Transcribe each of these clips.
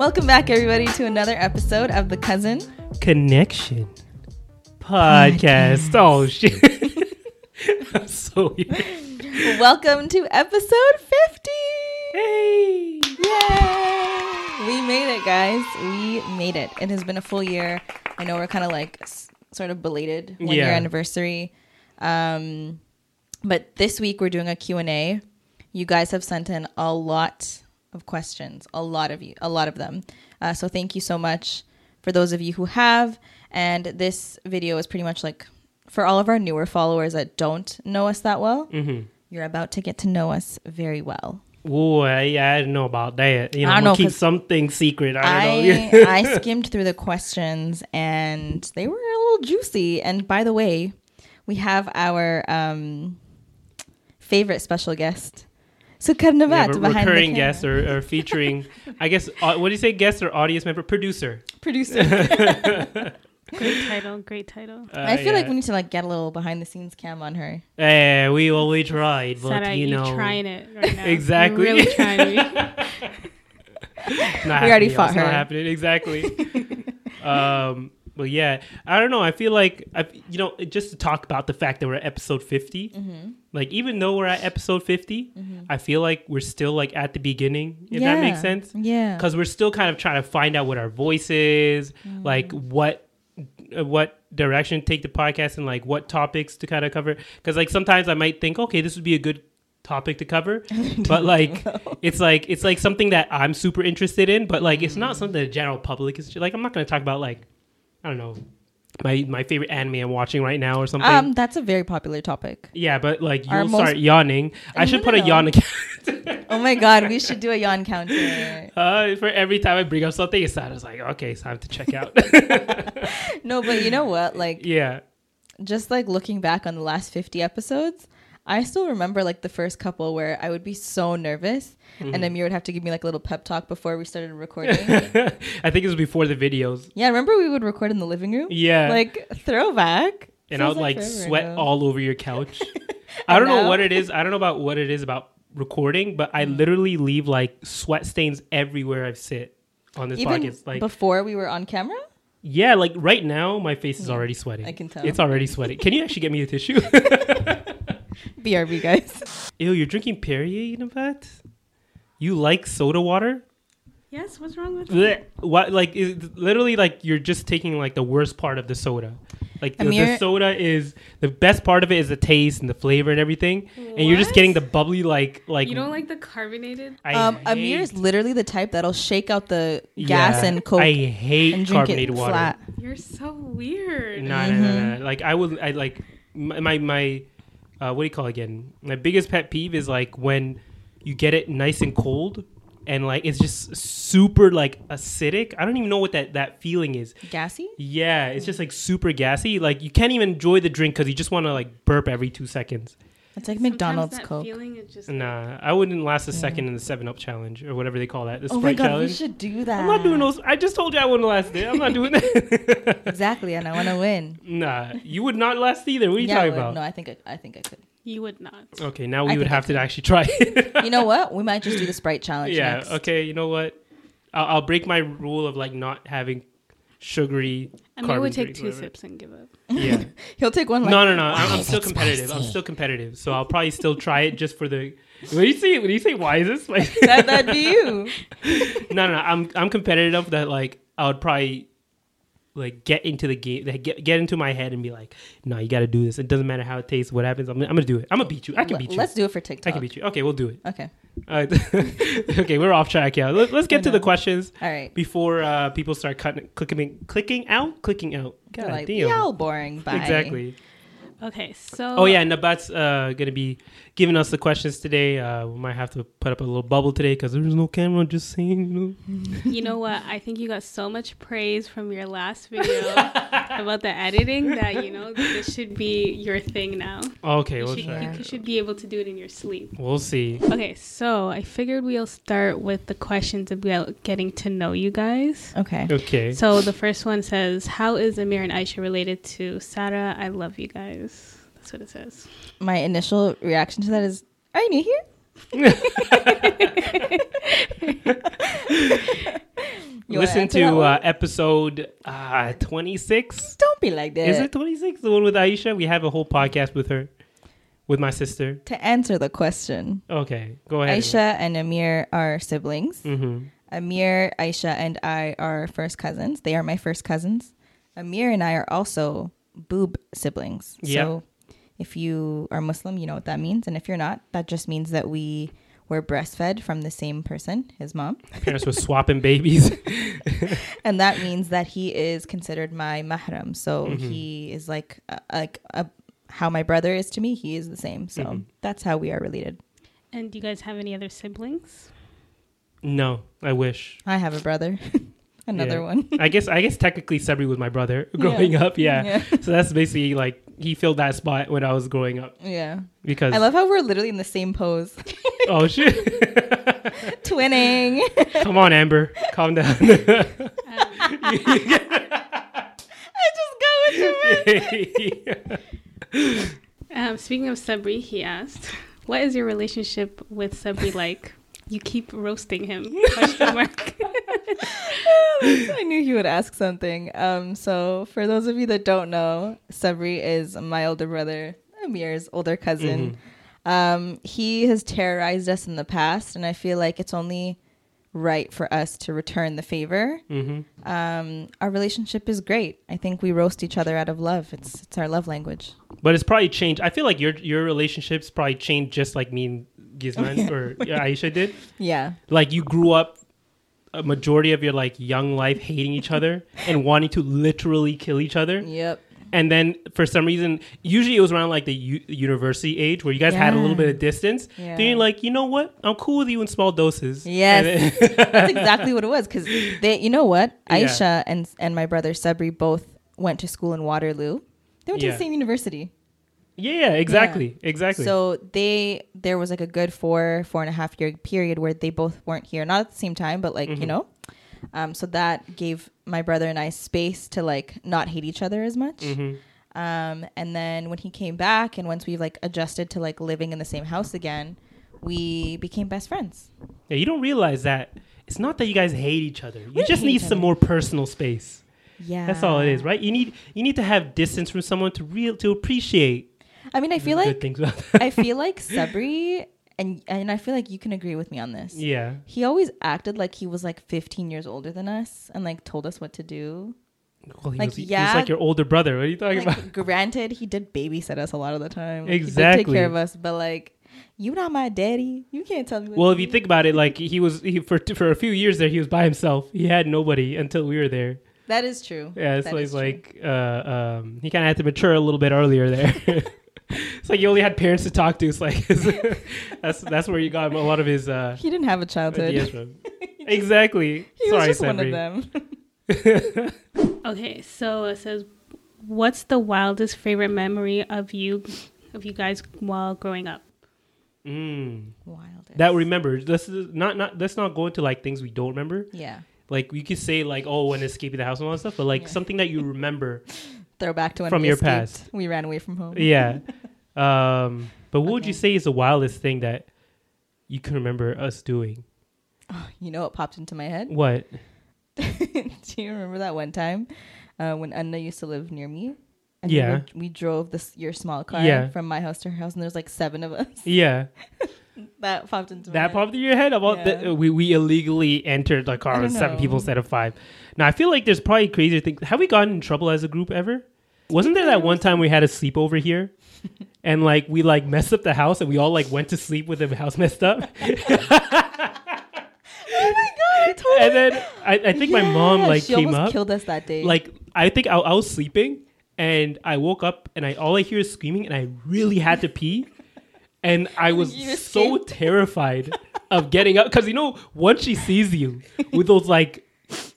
Welcome back, everybody, to another episode of The Cousin. Connection podcast. Oh shit. I'm so weird. Welcome to episode 50. Hey. Yay! We made it, guys. We made it. It has been a full year. I know we're kind of like s- sort of belated one year anniversary. Um, but this week we're doing a Q&A. You guys have sent in a lot of questions, a lot of you, a lot of them. Uh, so thank you so much for those of you who have. And this video is pretty much like for all of our newer followers that don't know us that well. Mm-hmm. You're about to get to know us very well. Ooh, I, yeah, I don't know about that. You know, I know, keep something secret. I I don't know. I skimmed through the questions and they were a little juicy. And by the way, we have our um, favorite special guest, Sukarnavat, Yeah, re- behind recurring the guest or, or featuring, I guess, uh, what do you say, guest or audience member? Producer. producer. Great title, great title. Uh, I feel like we need to like get a little behind the scenes cam on her. Eh, we well, we tried, but Sarah, you you know, trying it right now. Exactly. You're really trying me. not We already fought It's not happening exactly. um, but yeah, I don't know. I feel like I, you know, just to talk about the fact that we're at episode 50 Mm-hmm. Like even though we're at episode 50 I feel like we're still like at the beginning. If that makes sense. Yeah. Because we're still kind of trying to find out what our voice is, like Mm. what uh, what direction to take the podcast and like what topics to kind of cover. Because like sometimes I might think, okay, this would be a good topic to cover, but like it's like it's like something that I'm super interested in, but like it's Mm. not something the general public is like. I'm not going to talk about like I don't know my my favorite anime I'm watching right now or something. Um, that's a very popular topic. yeah, but like you'll most- start yawning. I should put a yawn account. Oh my god, we should do a yawn counter. Uh, for every time I bring up something, it's not. It's like okay, it's time to check out. No, but you know what? Like yeah, just like looking back on the last 50 episodes, I still remember like the first couple where I would be so nervous Mm-hmm. and Amir would have to give me like a little pep talk before we started recording. I think it was before the videos. yeah, remember we would record in the living room? Yeah, Like throwback. and I would like forever sweat ago. all over your couch. I don't know now? what it is. I don't know about what it is about recording, but. I literally leave like sweat stains everywhere I sit on this Even podcast. Like, before we were on camera? yeah, like right now, my face is already sweating. I can tell. It's already sweating. Can you actually get me a tissue? BRB guys. Ew, you're drinking Perrier, Navat? You like soda water? yes, what's wrong with Blech. What like is literally like you're just taking like the worst part of the soda. Like the, the soda is the best part of it is the taste and the flavor and everything, and you're just What? getting the bubbly like like. You don't like the carbonated? I Um, hate, Amir is literally the type that'll shake out the gas Yeah, and coke I hate and drink carbonated it water. flat. You're so weird. No, no, no, no. Like I would, I like my my, my uh, what do you call it again? My biggest pet peeve is like when you get it nice and cold. And like it's just super like acidic. I don't even know what that that feeling is. Gassy? Yeah, it's just like super gassy. Like you can't even enjoy the drink because you just want to like burp every two seconds. It's like Sometimes McDonald's that Coke. Feeling just Nah, I wouldn't last a second in the Seven Up challenge or whatever they call that. The Oh my god, challenge. we should do that. I'm not doing those. I just told you I wouldn't last it. I'm not doing that. Exactly, and I want to win. nah, you would not last either. What are you yeah, talking about? No, I think I, I think I could. You would not. Okay, now I we would have to actually try it. You know what? We might just do the Sprite challenge yeah. next. Okay. You know what? I'll, I'll break my rule of like not having sugary. I mean, carbon would take two whatever. sips and give up. Yeah. He'll take one. Like, no, no, no. I'm, I'm still it competitive. I'm still competitive. So I'll probably still try it just for the. When you say when you say why is this spicy? that, that'd be you. no, no, no. I'm I'm competitive enough that like I would probably like get into the game, like, get get into my head and be like, no, you got to do this. It doesn't matter how it tastes, what happens. I'm, I'm gonna do it. I'm gonna beat you. I can beat you. Let's do it for TikTok. I can beat you. Okay, we'll do it. Okay. Uh, okay, we're off track. Yeah, Let, us get to the questions All right. before uh, people start cutting, clicking, clicking out, clicking out. God They're like, damn. boring. Bye. Exactly. Okay, so. Oh yeah, Nabat's uh, gonna be giving us the questions today. Uh, we might have to put up a little bubble today because there's no camera. Just saying, you know. You know what? I think you got so much praise from your last video about the editing that, you know, this should be your thing now. Okay, You we'll should, try. you should be able to do it in your sleep. We'll see. Okay, so I figured we'll start with the questions about getting to know you guys. Okay. Okay. So the first one says, How is Amir and Aisha related to Sarah? I love you guys. That's what it says. My initial reaction to that is, are you new here? Listen to uh, episode uh, 26. Don't be like that. Is it 26? The one with Aisha? We have a whole podcast with her, with my sister. To answer the question, Okay, go ahead. Aisha and Amir are siblings. Mm-hmm. Amir, Aisha, and I are first cousins. They are my first cousins. Amir and I are also boob siblings. Yeah. So if you are Muslim, you know what that means. And if you're not, that just means that we were breastfed from the same person, his mom. Parents were swapping babies. and that means that he is considered my mahram. So Mhm. he is like uh, like uh, how my brother is to me. He is the same. So Mhm. that's how we are related. And do you guys have any other siblings? no, I wish. I have a brother, another Yeah. one. I guess I guess technically Sebri was my brother growing up. Yeah. yeah, So that's basically like he filled that spot when I was growing up yeah. because I love how we're literally in the same pose, oh shit. twinning. Come on, Amber, calm down. I just go with you. Um, speaking of Sebri, he asked, "What is your relationship with Sebri like? You keep roasting him." Mark. I knew he would ask something. Um, so for those of you that don't know, Sabri is my older brother, Amir's older cousin. Um, he has terrorized us in the past, and I feel like it's only right for us to return the favor. hmm Um, our relationship is great. I think we roast each other out of love. It's it's our love language. But it's probably changed. I feel like your your relationships probably changed just like me and Gizman or yeah, Aisha did. Yeah, Like you grew up a majority of your like young life hating each other and wanting to literally kill each other. yep. And then for some reason, usually it was around like the u- university age where you guys had a little bit of distance. Yeah. Then you're like, you know what? I'm cool with you in small doses. Yes. Then- That's exactly what it was. Because they, you know what, Yeah. Aisha and and my brother Sabri both went to school in Waterloo. They went to Yeah. the same university. Yeah, exactly, exactly. So they there was like a good four four and a half year period where they both weren't here, not at the same time, but like Mhm. you know. Um, so that gave my brother and I space to like not hate each other as much. hmm Um, and then when he came back, and once we like adjusted to like living in the same house again, we became best friends. Yeah, you don't realize that it's not that you guys hate each other. You just need some other. more personal space. Yeah, That's all it is, right? You need you need to have distance from someone to real to appreciate. I mean, I feel like good things about that. I feel like Sabri, and and I feel like you can agree with me on this. yeah. He always acted like he was like 15 years older than us and like told us what to do. Well, he, Like, was, yeah. like your older brother. What are you talking about? Granted, he did babysit us a lot of the time. Like, He did Exactly. take care of us, but like, you not my daddy. You can't tell me. What Well, if you think about it, like he was he, for for a few years there, he was by himself. He had nobody until we were there. that is true. Yeah, That like, like uh, um, he kind of had to mature a little bit earlier there. It's like you only had parents to talk to. It's like that's that's where you got a lot of his uh, he didn't have a childhood. ideas from. exactly. he Sorry, was just one of them. Okay, so it says, "What's the wildest favorite memory of you, of you guys while growing up?" Mm. Wildest. That remember. Let's not not let's not go into like things we don't remember. yeah. Like we could say like oh when escaping the house and all that stuff, but like Yeah. something that you remember. Throwback to when From we your past. We ran away from home. yeah. Um, but what would you say is the wildest thing that you can remember us doing? You know what popped into my head? What? Do you remember that one time uh, when Anna used to live near me? And Yeah. We, we drove this your small car Yeah. from my house to her house, and there's like seven of us. Yeah. That popped into my That head. popped in your head about Yeah. that we we illegally entered the car with seven people instead of five. Now I feel like there's probably crazier things. Have we gotten in trouble as a group ever? Wasn't there that one time we had a sleepover here, and like we like messed up the house and we all like went to sleep with the house messed up, Oh my god! Totally. and then I, I think my mom like she came up, killed us that day. like I think I, I was sleeping and I woke up and I all I hear is screaming and I really had to pee. And I was so terrified of getting up because you know once she sees you with those like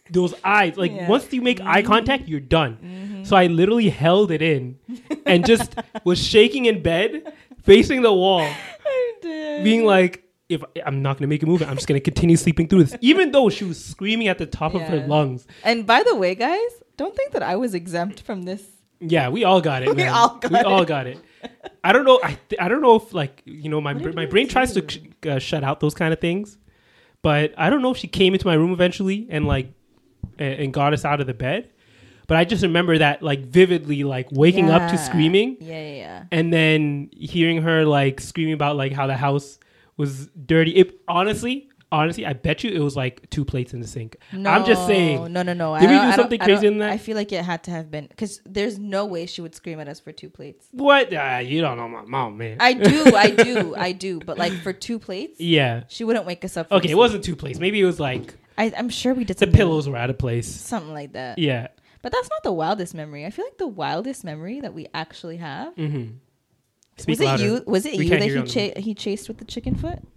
those eyes, like Yeah. Mm-hmm. once you make eye contact, you're done. So I literally held it in and just was shaking in bed, facing the wall, being like, "If I'm not gonna make a move, I'm just gonna continue sleeping through this," even though she was screaming at the top of her lungs. And by the way, guys, don't think that I was exempt from this. Yeah, we all got it. We man. all got we it. all got it. I don't know. I th- I don't know if like you know my br- my brain tries to sh- uh, shut out those kind of things, but I don't know if she came into my room eventually and like and, and got us out of the bed. But I just remember that like vividly, like waking up to screaming Yeah, yeah, yeah. and then hearing her like screaming about like how the house was dirty. It honestly, honestly, I bet you it was like two plates in the sink. I'm just saying. No, no, no. Did I we do something crazy in that? I feel like it had to have been because there's no way she would scream at us for two plates. What? Uh, you don't know my mom, man. I do, I do, I do. But like for two plates, yeah. she wouldn't wake us up. Okay, it wasn't two plates. Maybe it was like I, I'm sure we did the pillows were out of place. something like that. Yeah. But that's not the wildest memory. I feel like the wildest memory that we actually have Mm-hmm. was it you? Was it We you that he cha- he chased with the chicken foot?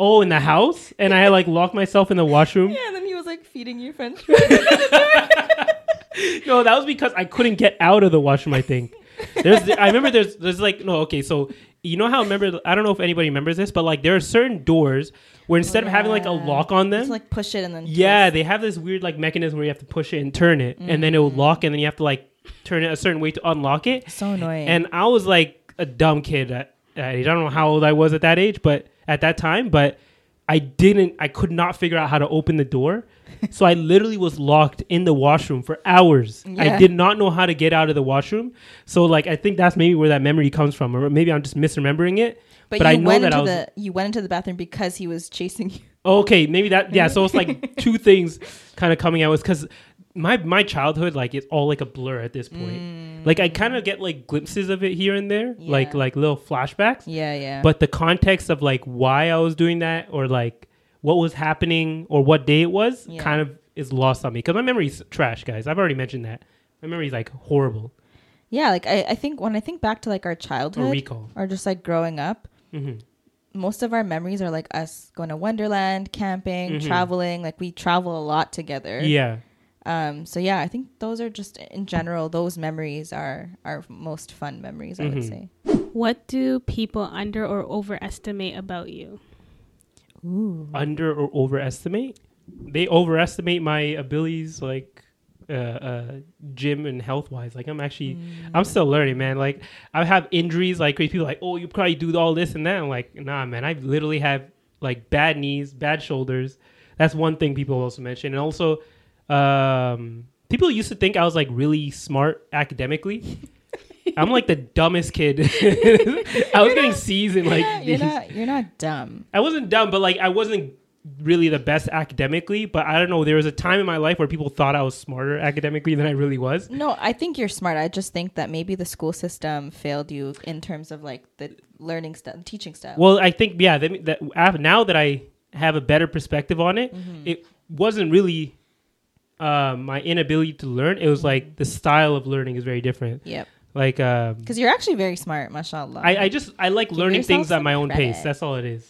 Oh, in the house, and I like locked myself in the washroom. Yeah, and then he was like feeding you French. Fries. no, that was because I couldn't get out of the washroom. I think. There's, I remember there's, there's like no, okay, so you know how I remember? I don't know if anybody remembers this, but like there are certain doors where instead of having like a lock on them, Just like push it and then yeah, twist. they have this weird like mechanism where you have to push it and turn it, and then it will mm-hmm. lock, and then you have to like turn it a certain way to unlock it. so annoying. And I was like a dumb kid at that age. I don't know how old I was at that age, but at that time, but I didn't. I could not figure out how to open the door, so I literally was locked in the washroom for hours. I did not know how to get out of the washroom. So like, I think that's maybe where that memory comes from, or maybe I'm just misremembering it. but, but you I know went that I into was- the you went into the bathroom because he was chasing you. Okay, maybe that. Yeah, so it's like two things kind of coming out. Was because my my childhood like it's all like a blur at this point. Mm. Like I kind of get like glimpses of it here and there, like like little flashbacks. Yeah, yeah. But the context of like why I was doing that or like what was happening or what day it was Yeah. kind of is lost on me because my memory's trash, guys. I've already mentioned that. My memory's like horrible. yeah, like I, I think when I think back to like our Or childhood recall. or just like growing up, hmm most of our memories are like us going to Wonderland, camping, Mhm. traveling. Like we travel a lot together. Yeah. Um. So yeah, I think those are just in general those memories are our most fun memories. I would Mhm. say. What do people under or overestimate about you? Ooh. Under or overestimate? They overestimate my abilities, like uh, uh, gym and health wise. Like I'm actually, Mm. I'm still learning, man. Like I have injuries, like crazy people, like oh, you probably do all this and that. I'm like, nah, man. I literally have like bad knees, bad shoulders. That's one thing people also mention, and also, um, people used to think I was like really smart academically. I'm like the dumbest kid. I was getting C's in like Yeah, you're these- not you're not dumb. I wasn't dumb, but like I wasn't really the best academically. But I don't know. There was a time in my life where people thought I was smarter academically than I really was. No, I think you're smart. I just think that maybe the school system failed you in terms of like the learning stuff, teaching stuff. Well, I think yeah. That, that now that I have a better perspective on it, Mm-hmm. it wasn't really uh, my inability to learn. It was like the style of learning is very different. yep. Like um, Because you're actually very smart, mashallah. I, I just I like Give learning things at my own pace. That's all it is.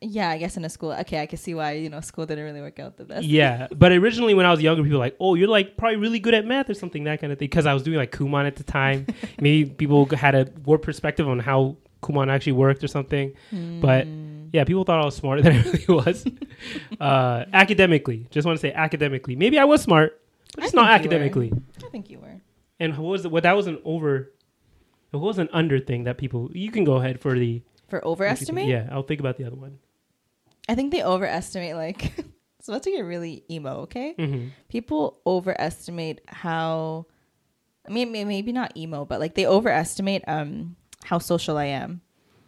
yeah, I guess in a school. Okay, I can see why you know school didn't really work out the best. Yeah, but originally when I was younger, people were like, "Oh, you're like probably really good at math or something that kind of thing." Because I was doing like Kumon at the time. Maybe people had a warped perspective on how Kumon actually worked or something. But Mm. yeah, people thought I was smarter than I really was. uh, academically, just want to say academically, maybe I was smart, but I it's not think you were. academically. I think you were. And what was it? What that was an over. It was an under thing that people. You can go ahead for the For overestimate? Yeah, I'll think about the other one. I think they overestimate like it's about to get really emo, okay? hmm People overestimate how I mean maybe not emo, but like they overestimate um how social I am.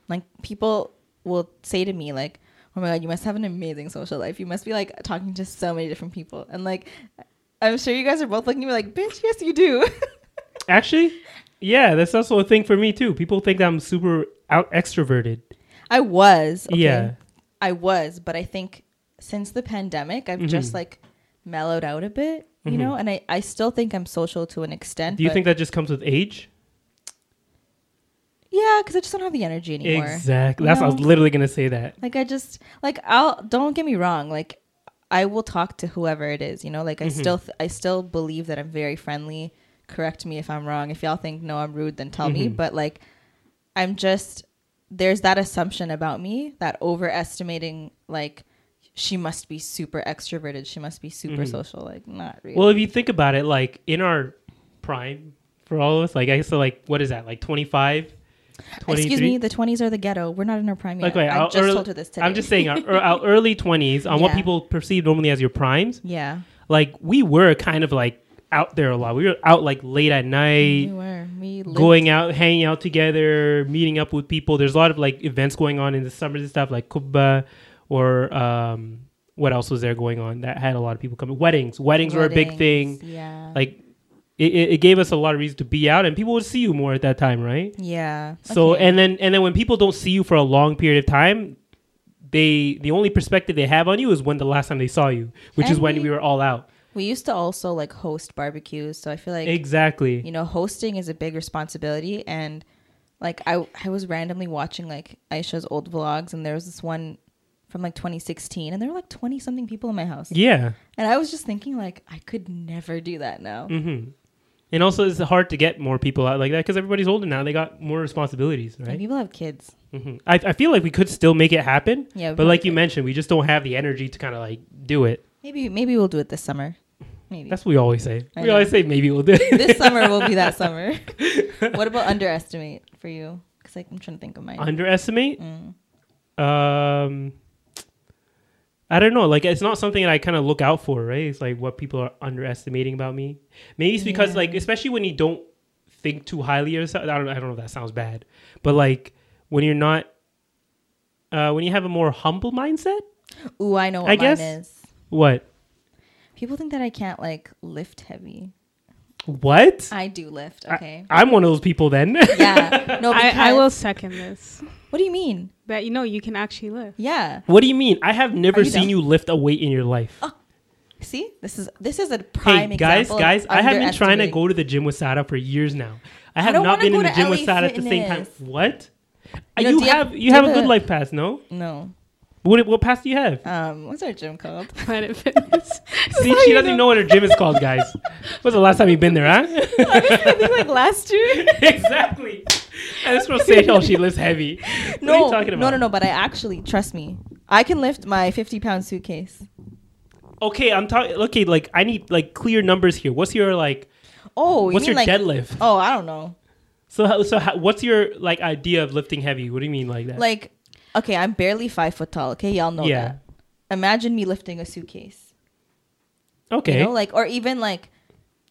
Like people will say to me like, "Oh my god, you must have an amazing social life. You must be like talking to so many different people." And like I'm sure you guys are both looking at me like, "Bitch, yes you do." Actually, yeah, that's also a thing for me too. People think I'm super out extroverted. I was. okay? Yeah. I was, but I think since the pandemic, I've just Mhm. like mellowed out a bit, you Mhm. know, and I, I still think I'm social to an extent. Do you think that just comes with age? Yeah, because I just don't have the energy anymore. Exactly. That's I was literally gonna say that. Like I just like I'll don't get me wrong, like I will talk to whoever it is, you know. Like I Mhm. still th- I still believe that I'm very friendly. Correct me if I'm wrong. If y'all think no, I'm rude, then tell me. Mhm. But like I'm just there's that assumption about me that overestimating like she must be super extroverted. She must be super Mhm. social. Like not really. Well, if you think about it, like in our prime for all of us, like I guess so like what is that, like 25, 23? Excuse me, the 20s are the ghetto. We're not in our prime yet. Like, I just early, told her this today. I'm just saying our, our early 20s on what people perceive normally as your primes. Yeah. like we were kind of like out there a lot. We were out like late at We night, were. We going out, hanging out together, meeting up with people. There's a lot of like events going on in the summers and stuff, like Kubba or um, what else was there going on that had a lot of people coming? Weddings. Weddings, were a big thing. Yeah. Like it, it gave us a lot of reason to be out, and people would see you more at that time, right? yeah. So Okay. and then and then when people don't see you for a long period of time, they the only perspective they have on you is when the last time they saw you, which is when we- we were all out. We used to also like host barbecues, so I feel like exactly. you know hosting is a big responsibility and like I I was randomly watching like Aisha's old vlogs and there was this one from like 2016 and there were like 20 something people in my house. Yeah. And I was just thinking like I could never do that now. hmm And also, it's hard to get more people out like that because everybody's older now. They got more responsibilities, And right? people have kids. hmm I, I feel like we could still make it happen, Yeah. but like you mentioned, we just don't have the energy to kind of like do it. maybe maybe we'll do it this summer. Maybe. That's what we always say. I we know. always say maybe we'll do it. this summer will be that summer. what about underestimate for you? Cuz like I'm trying to think of mine. Underestimate? Mm. Um, I don't know. Like, it's not something that I kind of look out for, right? It's like what people are underestimating about me. Maybe it's because, Yeah. like, especially when you don't think too highly of yourself. I don't, I don't know if that sounds bad, but like when you're not, uh, when you have a more humble mindset. Ooh, I know what I guess- is. What? People think that I can't like lift heavy. What? I do lift, okay? I'm one of those people then. yeah. No, because, I, I will second this. What do you mean? That you know you can actually lift. Yeah. what do you mean? I have never oh, you seen dumb? you lift a weight in your life. Oh. See, this is this is a prime hey, guys, example. of guys, I have been trying to go to the gym with Sada for years now. I have don't been in the to gym with LA Sada at the same time. What? You know, You, do you have- have you you have a GoodLife pass, no? No. What what pass do you have? Um, what's our gym called? Planet Fitness. See, she doesn't even know what her gym is called, guys. When's the last time you've been there, huh? I think like last year. exactly. And this girl saying, "Oh, she lifts heavy." What no, are you talking about? no, no, no. But I actually trust me. I can lift my fifty pound suitcase. Okay, I'm talking. Okay, like I need like clear numbers here. What's your like? Oh, you What's mean your like? deadlift? Oh, I don't know. So, so how, what's your like idea of lifting heavy? What do you mean like that? Like, okay, I'm barely five foot tall. Okay, y'all know Yeah. that. Imagine me lifting a suitcase. okay, You know, like, or even like,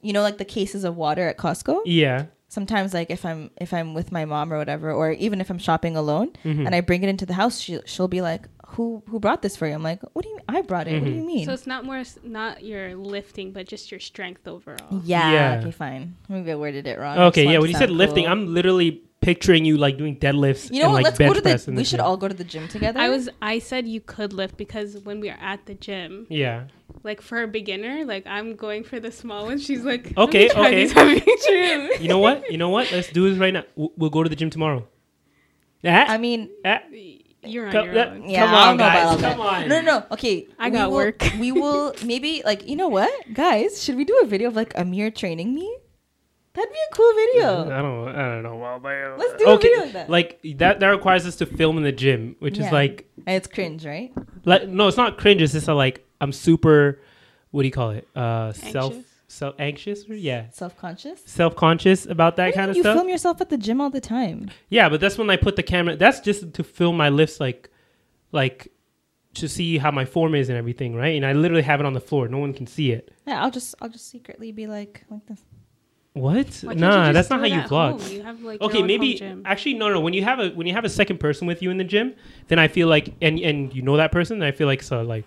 you know, like the cases of water at Costco. yeah, sometimes like if i'm if i'm with my mom or whatever or even if i'm shopping alone Mhm. and i bring it into the house she, she'll be like who who brought this for you i'm like what do you mean i brought it what do you Mhm. mean So it's not more not your lifting, but just your strength overall. yeah, Yeah. okay fine maybe i worded it wrong okay, yeah. When you said sound lifting, cool. I'm literally picturing you like doing deadlifts you know and what like let's bench go to press the in we the should gym. all go to the gym together I was I said you could lift because when we are at the gym, Yeah. like for a beginner, like I'm going for the small one. She's like, Okay, okay. these heavy." true You know what? You know what? Let's do this right now. W- We'll go to the gym tomorrow. Ah, i mean ah. You're on Come- your own. yeah Come I on, don't know about guys, all come on. no no no okay I we got will- work. we will maybe like you know what guys should we do a video of like amir training me that'd be a cool video. I don't. I don't know. Well, but, uh, Let's do a video like that. Like that. That requires us to film in the gym, which Yeah. is like, And it's cringe right like no, it's not cringe. It's just a, like I'm super. What do you call it? Uh, self, Anxious? self anxious. Yeah, self-conscious self conscious about that What do you kind of mean? you stuff. film yourself at the gym all the time Yeah, but that's when I put the camera. That's just to film my lifts, like, like to see how my form is and everything, right? And I literally have it on the floor. No one can see it. Yeah, I'll just I'll just secretly be like like this. What? Nah, you that's not how you vlog. You have like Okay, maybe actually no, no. When you have a when you have a second person with you in the gym, then I feel like and and you know that person, then I feel like it's uh, like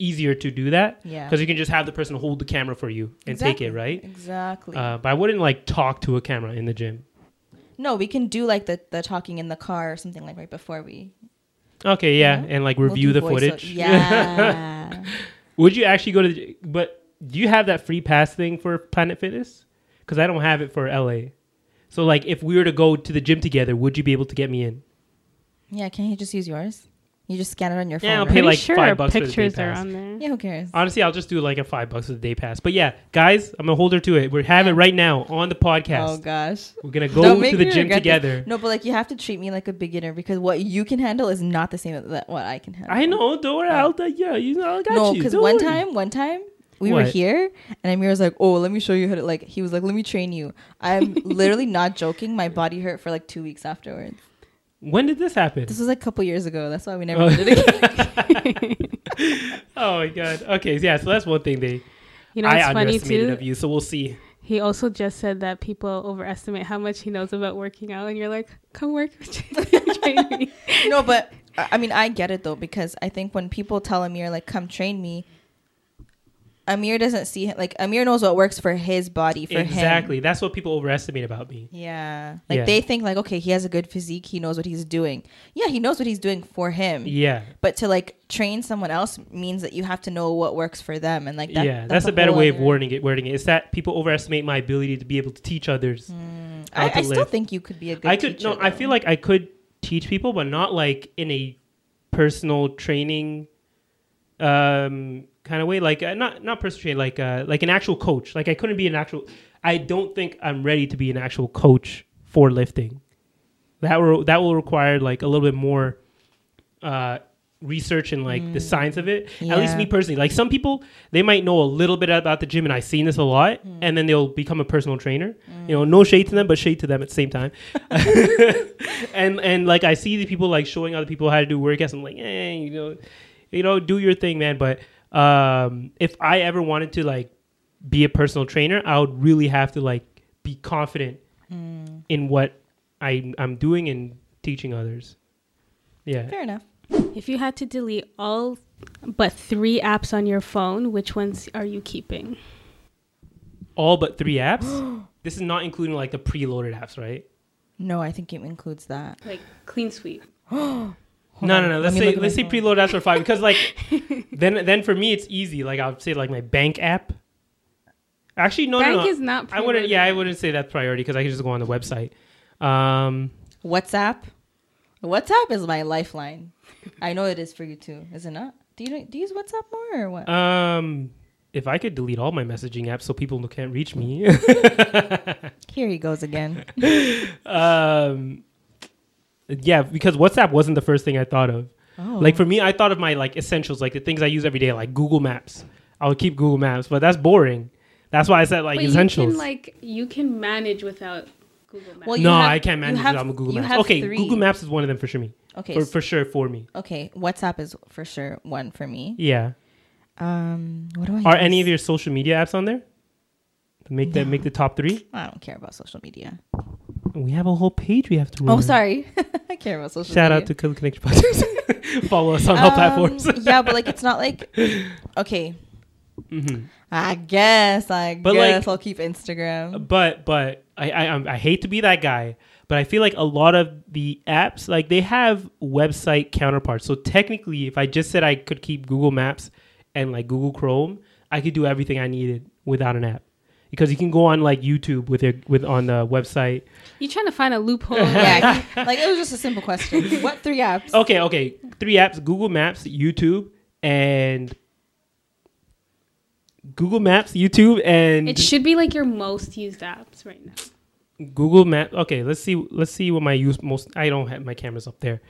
easier to do that Yeah. because you can just have the person hold the camera for you and take it, right? Exactly. Uh, but I wouldn't like talk to a camera in the gym. no, we can do like the the talking in the car or something like right before we Okay, yeah, Yeah. and like we'll review the voice o- footage. Yeah. Would you actually go to? The, but do you have that free pass thing for Planet Fitness? Because I don't have it for LA. So like, if we were to go to the gym together, would you be able to get me in? yeah, can't you just use yours? You just scan it on your phone. Yeah, I'll right? pay Pretty like sure five bucks for the day pictures are pass. on there. Yeah, who cares? Honestly, I'll just do like a five bucks for the day pass. But yeah, guys, I'm gonna hold her to it. We're having it right now on the podcast. Oh gosh. We're gonna go to the gym regret this. together. No, but like you have to treat me like a beginner because what you can handle is not the same that what I can handle. I know. Don't worry. I'll uh, yeah, you know, I got no, you. No, because one time, one time we were here and Amir was like, "Oh, let me show you how to like." He was like, "Let me train you." I'm literally not joking. My body hurt for like two weeks afterwards. When did this happen? This was like a couple years ago. That's why we never Oh. did it again. oh my god. Okay, yeah. So that's one thing they. You know I what's funny underestimated too? of you, so we'll see. He also just said that people overestimate how much he knows about working out, and you're like, come work with train me. no, but I I mean, I get it though because I think when people tell Amir like, "Come train me," Amir doesn't see him like Amir knows what works for his body for him. exactly. That's what people overestimate about me. Yeah, like Yeah. they think like, okay, he has a good physique. He knows what he's doing. Yeah, he knows what he's doing for him. Yeah. But to like train someone else means that you have to know what works for them, and like that, yeah, that's, a better way of wording it. Wording it. It's that people overestimate my ability to be able to teach others. how I, to I still think you could be a good. I could no. I feel like I could teach people, but not like in a personal training um kind of way. Like uh, not not personal training, like uh like an actual coach. Like I couldn't be an actual. I don't think I'm ready to be an actual coach for lifting. That will that will require like a little bit more uh research and like the science of it. At least me personally. Like some people, they might know a little bit about the gym, and I've seen this a lot, and then they'll become a personal trainer. You know, no shade to them, but shade to them at the same time. and and like I see the people like showing other people how to do workouts. I'm like, eh, you know, you know, do your thing, man. But um, if I ever wanted to like be a personal trainer, I would really have to like be confident in what I I'm doing and teaching others. Yeah. fair enough. If you had to delete all but three apps on your phone, which ones are you keeping? All but three apps. this is not including like the preloaded apps, right? No, I think it includes that. Like clean sweep. Hold no, on, no, no. let Let's me say let's my say phone. preload apps are fine because like then then for me it's easy. Like I'll say like my bank app. Actually, no, Bank no, no. is not. I wouldn't. Yeah, I wouldn't say that's priority because I could just go on the website. Um, WhatsApp. WhatsApp is my lifeline. I know it is for you too, is it not? Do you do you use WhatsApp more or what? um, if I could delete all my messaging apps so people can't reach me, Here he goes again. um, yeah, because WhatsApp wasn't the first thing I thought of. Oh. Like for me, I thought of my like essentials, like the things I use every day, like Google Maps. I would keep Google Maps, but that's boring. That's why I said like But essentials. you can like you can manage without Google Maps. Well, no, have- I can't manage have- without Google Maps. Okay, three. Google Maps is one of them for sure. Me, okay. for, for sure for me. okay. WhatsApp is for sure one for me. Yeah. Um, what do I? Are use? any of your social media apps on there? To make that make the top three. I don't care about social media. We have a whole page we have to. Oh, sorry. I care about social Shout media. out to Kill Connection Podcast. Follow us on all Um, platforms. yeah, but like it's not like okay. Mhm. I guess I But, guess like- I'll keep Instagram. But but I, I I hate to be that guy, but I feel like a lot of the apps like they have website counterparts. So technically, if I just said I could keep Google Maps and like Google Chrome, I could do everything I needed without an app. Because you can go on like YouTube with your with on the website. You trying to find a loophole? yeah, like it was just a simple question. What three apps? Okay, okay, three apps: Google Maps, YouTube, and Google Maps, YouTube, and It should be like your most used apps right now. Google Map. Okay, let's see. Let's see what my use most. I don't have my cameras up there.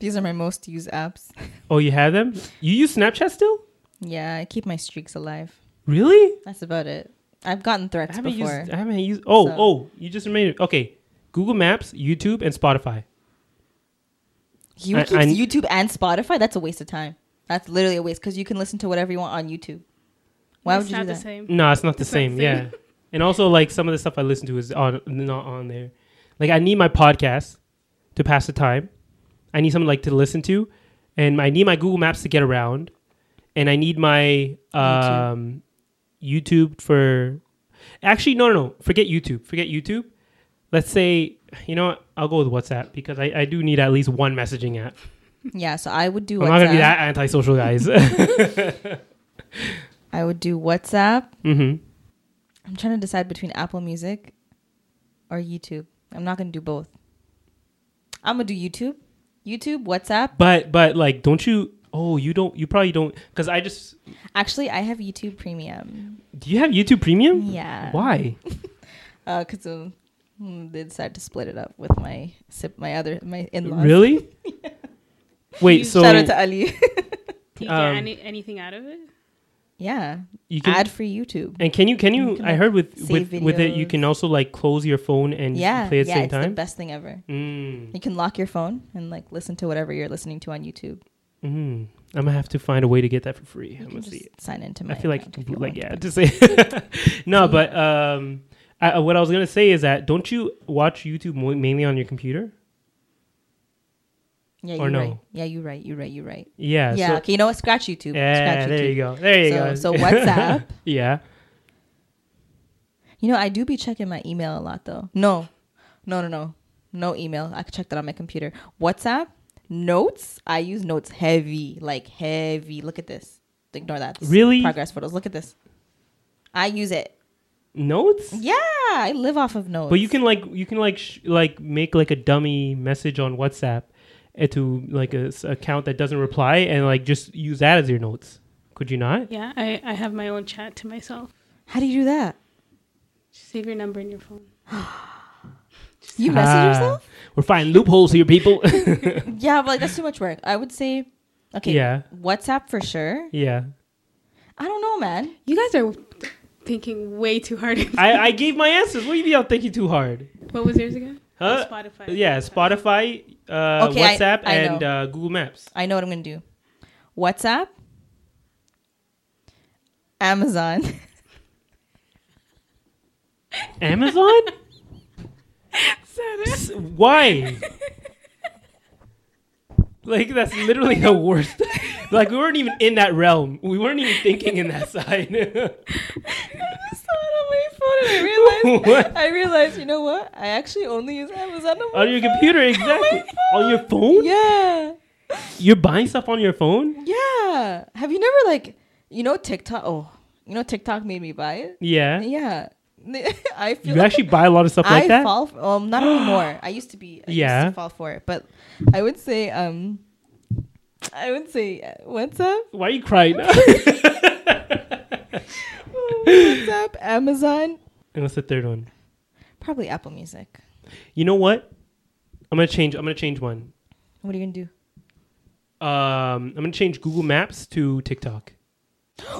These are my most used apps. Oh, you have them? You use Snapchat still? Yeah, I keep my streaks alive. Really? That's about it. I've gotten I Threads haven't before. used. I haven't used. Oh, So- oh, you just reminded. me. Okay, Google Maps, YouTube, and Spotify. You I- keep I- YouTube and Spotify. That's a waste of time. That's literally a waste because you can listen to whatever you want on YouTube. Why It's would you not do the that? same. No, it's not the It's not same. Yeah, and also like some of the stuff I listen to is on not on there. Like I need my podcast to pass the time. I need something like to listen to, and I need my Google Maps to get around, and I need my um, YouTube. for. Actually, no, no, no. Forget YouTube. Forget YouTube. Let's say you know what? I'll go with WhatsApp because I, I do need at least one messaging app. Yeah, so I would do I'm WhatsApp. not gonna be that antisocial, guys. I would do WhatsApp. hmm I'm trying to decide between Apple Music or YouTube. I'm not gonna do both. I'm gonna do YouTube, YouTube, WhatsApp. But but like, don't you? Oh, you don't. You probably don't. Because I just. Actually, I have YouTube Premium. Do you have YouTube Premium? Yeah. Why? Uh, cause um, hmm, they decided to split it up with my sip, my other, my in-laws. Really? yeah. Wait, You- so Shout out to Ali. Do you get Um, any, anything out of it? yeah, you can ad free YouTube. and can you can you? You can, I heard with save with with it you can also like close your phone and Yeah, play at the yeah, same it's the best thing ever. Mm. You can lock your phone and like listen to whatever you're listening to on YouTube. Mm. I'm gonna have to find a way to get that for free. You I'm gonna see it. sign into my. I feel like like yeah, to say no, but um, I, uh, what I was gonna say is that don't you watch YouTube mainly on your computer? Yeah, or you're no? right. Yeah, you're right. You're right. You're right. Yeah. Yeah. So, okay. You know what? Scratch YouTube. yeah. Scratch There YouTube. you go. There you So- go. so WhatsApp. yeah. You know, I do be checking my email a lot though. No, no, no, no, no email. I can check that on my computer. WhatsApp, notes. I use notes heavy, like heavy. Look at this. Ignore that. This Really? Progress photos. Look at this. I use it. Notes. Yeah, I live off of notes. But you can like you can like sh- like make like a dummy message on WhatsApp uh, to like a s- account that doesn't reply and like just use that as your notes. Could you not? Yeah, I, I have my own chat to myself. How do you do that? Just save your number in your phone. You message Ah, yourself? We're finding loopholes here, people. Yeah, but like that's too much work. I would say, okay, Yeah. WhatsApp for sure. yeah. I don't know, man. You guys are thinking way too hard. I, I gave my answers. What do you mean I'm thinking too hard? what was yours again? Huh? Oh, Spotify. Yeah, Spotify, uh, Okay, WhatsApp, I and uh, Google Maps. I know what I'm gonna do. WhatsApp, Amazon. Amazon? Why? like that's literally the worst. like we weren't even in that realm. We weren't even thinking in that side. I saw it on my phone and I realized. What? I realized. You know what? I actually only use Amazon on, my on your phone. computer, exactly. On your phone? Yeah, You're buying stuff on your phone? yeah. Have you never like, you know, TikTok? Oh, you know, TikTok made me buy it. Yeah. Yeah, I feel. You actually buy a lot of stuff like I that? fall. For, um, not anymore. I used to be. I Yeah. Used to fall for it, but I would say um. I would say uh, up? Why are you crying now? up? Amazon, and what's the third one? probably Apple Music. You know what? I'm gonna change. I'm gonna change one. What are you gonna do? Um, I'm gonna change Google Maps to TikTok.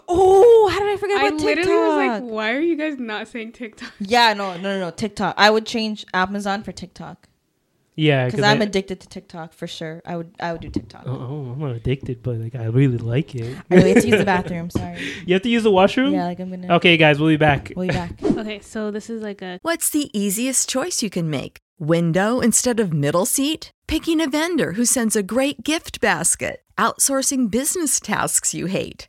Oh, how did I forget about I about literally was like, why are you guys not saying TikTok? yeah, no, no, no, no, TikTok. I would change Amazon for TikTok Yeah, because I'm I- addicted to TikTok for sure. I would, I would do TikTok. Oh, oh, I'm not addicted, but like I really like it. I really have to use the bathroom. Sorry. You have to use the washroom. Yeah, like I'm gonna. Okay, guys, we'll be back. We'll be back. Okay, so this is like a What's the easiest choice you can make? Window instead of middle seat? Picking a vendor who sends a great gift basket? Outsourcing business tasks you hate?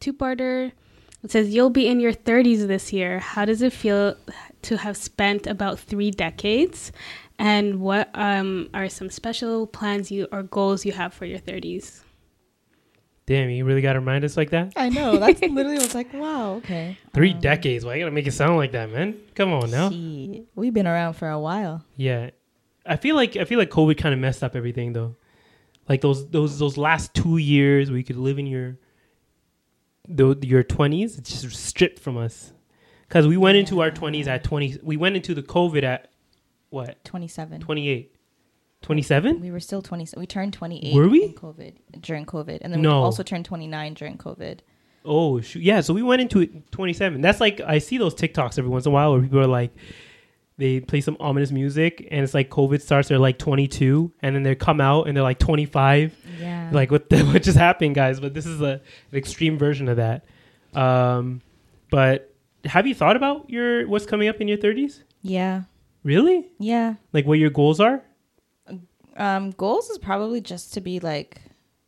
Two-parter. It says you'll be in your 30s this year. How does it feel to have spent about three decades? And what um, are some special plans you or goals you have for your 30s? Damn, you really got to remind us like that? I know. That's literally. I was like, wow. Okay. Three decades. Why you gotta make it sound like that, man? Come on now. Shit. We've been around for a while. Yeah, I feel like I feel like COVID kind of messed up everything though. Like those those those last two years where you could live in your the, your twenties, it's just stripped from us. Because we went into our twenties at twenty. We went into the COVID at what 27. 28, 27? We were still 20. We turned 28 Were we? in COVID during COVID, and then No. we also turned 29 during COVID. Oh shoot! Yeah, so we went into it 27. That's like I see those TikToks every once in a while where people are like, they play some ominous music and it's like COVID starts. They're like 22, and then they come out and they're like 25. Yeah. Like what? The, what just happened, guys? But this is a, an extreme version of that. Um, but have you thought about your what's coming up in your 30s? yeah. Really? Yeah. Like what your goals are? Um, goals is probably just to be like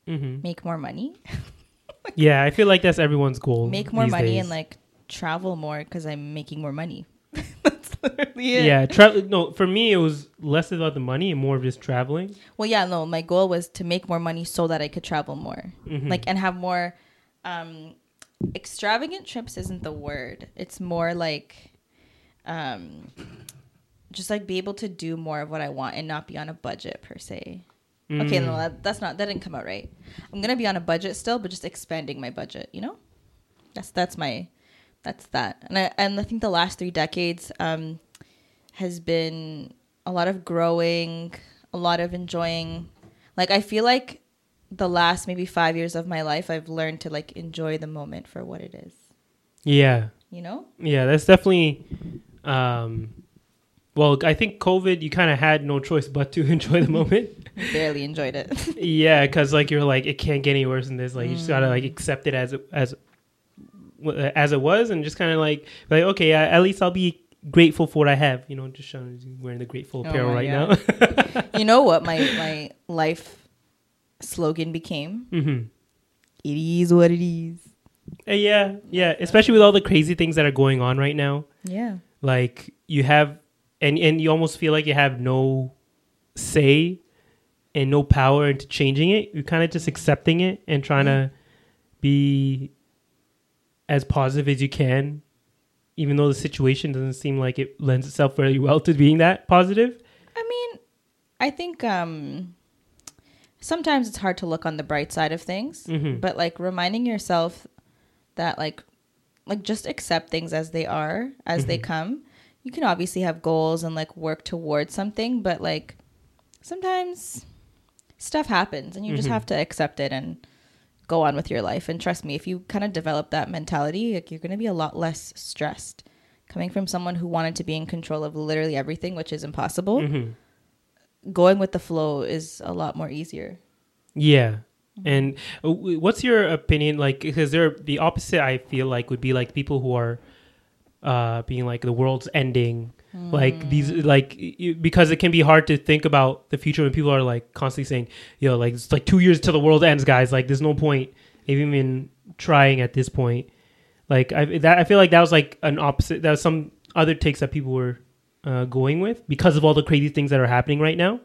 Mm-hmm. make more money, Yeah, I feel like that's everyone's goal. make more money, days. and like travel more because I'm making more money. Literally it. Yeah, tra- no, for me it was less about the money and more of just traveling. Well, yeah, no, my goal was to make more money so that I could travel more. Mhm. Like and have more um extravagant trips isn't the word. It's more like um just like be able to do more of what I want and not be on a budget per se. Okay, Mm. no, that, that's not that didn't come out right. I'm gonna be on a budget still, but just expanding my budget. You know, that's that's my that's that. And I and I think the last three decades um, has been a lot of growing, a lot of enjoying. Like I feel like the last maybe five years of my life, I've learned to like enjoy the moment for what it is. Yeah, You know? yeah, that's definitely. Um, well, I think COVID, you kind of had no choice but to enjoy the moment. Barely enjoyed it. yeah, because like you're like it can't get any worse than this. Like you just gotta like Mm. accept it as as as it was, and just kind of like like okay, I, at least I'll be grateful for what I have. You know, just showing wearing the grateful Oh apparel my right God. now. you know what my my life slogan became? hmm It is what it is. Uh, yeah, yeah. Especially with all the crazy things that are going on right now. Yeah. Like you have, and and you almost feel like you have no say and no power into changing it. You're kind of just accepting it and trying to be as positive as you can, even though the situation doesn't seem like it lends itself very well to being that positive. I mean, I think um sometimes it's hard to look on the bright side of things, Mhm. but like reminding yourself that like like just accept things as they are, as they come. You can obviously have goals and like work towards something, but like sometimes stuff happens and you just Mhm. have to accept it and go on with your life. And trust me, if you kind of develop that mentality, like you're going to be a lot less stressed. Coming from someone who wanted to be in control of literally everything, which is impossible, Mhm. going with the flow is a lot more easier. Yeah. And uh, what's your opinion like because they're the opposite I feel like would be like people who are uh being like the world's ending like these like y- because it can be hard to think about the future when people are like constantly saying you know, like it's like 2 years till the world ends guys like there's no point even in trying at this point like I that I feel like that was like an opposite that was some other takes that people were uh, going with because of all the crazy things that are happening right now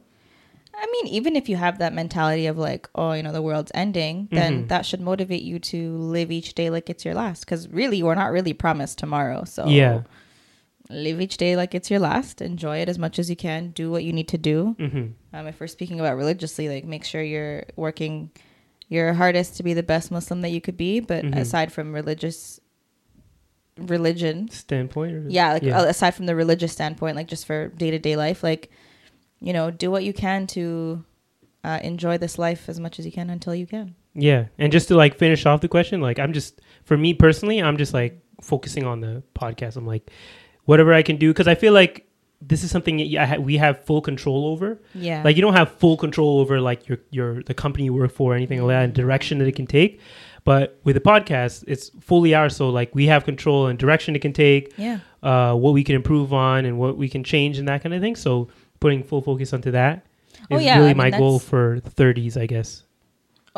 I mean, even if you have that mentality of like, oh, you know, the world's ending, then Mhm. that should motivate you to live each day like it's your last. Because really, we're not really promised tomorrow. So Yeah. Live each day like it's your last. Enjoy it as much as you can. Do what you need to do. mhm Um, if we're speaking about religiously, like make sure you're working your hardest to be the best Muslim that you could be. But Mhm. aside from religious religion, standpoint or yeah, like uh, aside from the religious standpoint, like just for day to day life, like you know, do what you can to uh, enjoy this life as much as you can until you can. Yeah, and just to like finish off the question, like I'm just for me personally, I'm just like focusing on the podcast. I'm like whatever I can do because I feel like this is something that I ha- we have full control over. Yeah, Like you don't have full control over like your your the company you work for or anything like that and direction that it can take. But with the podcast, it's fully ours. So like we have control and direction it can take, yeah, uh, what we can improve on and what we can change and that kind of thing. So putting full focus onto that is Oh, yeah, really I mean, my goal for the 30s, I guess.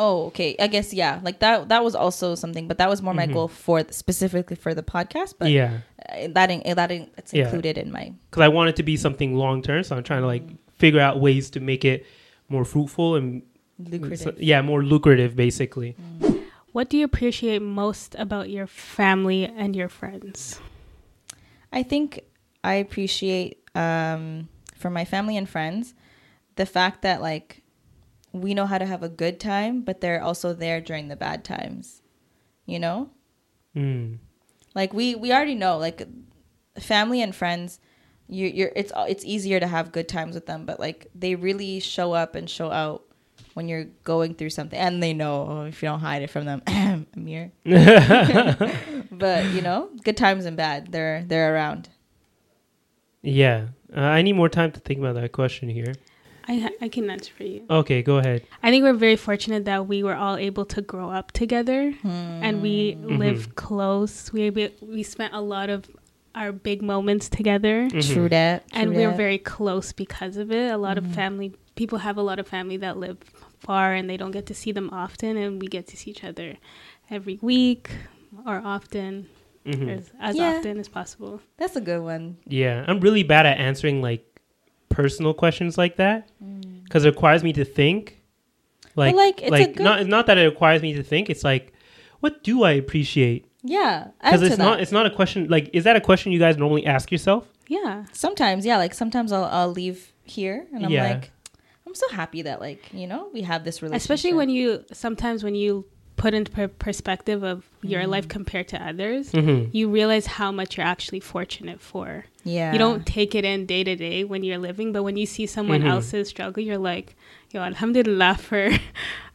Oh, okay. I guess yeah. Like that. That was also something, but that was more my Mhm. goal for specifically for the podcast. But yeah. uh, that in, that in, it's Yeah. included in my. because I want it to be something long term. So I'm trying to like figure out ways to make it more fruitful and Lucrative. so- yeah, more lucrative, basically. What do you appreciate most about your family and your friends? I think I appreciate um, for my family and friends the fact that like we know how to have a good time, but they're also there during the bad times. You know, Mm. like we we already know like family and friends. You, you're it's it's easier to have good times with them, but like they really show up and show out when you're going through something, and they know oh, if you don't hide it from them. Amir, but you know, good times and bad, they're they're around. Yeah, uh, I need more time to think about that question here. I ha- I can answer for you. Okay, go ahead. I think we're very fortunate that we were all able to grow up together and we Mm-hmm. live close. We able, we spent a lot of our big moments together. Mhm. True that. and we're that. very close because of it. A lot Mm-hmm. of family people have a lot of family that live far and they don't get to see them often, and we get to see each other every week or often. Mhm. as, as Yeah. often as possible. That's a good one. Yeah, I'm really bad at answering like personal questions like that because it requires me to think. Like, like, it's a like good- not not that it requires me to think. It's like, what do I appreciate? Yeah, Because it's to not it's not a question. Like, is that a question you guys normally ask yourself? Yeah. sometimes yeah like sometimes I'll, I'll leave here and i'm Yeah. like i'm so happy that like you know we have this relationship Especially when you sometimes when you put into per- perspective of your life compared to others, Mm-hmm. you realize how much you're actually fortunate for. yeah You don't take it in day to day when you're living, but when you see someone Mhm. else's struggle, you're like, yo, alhamdulillah for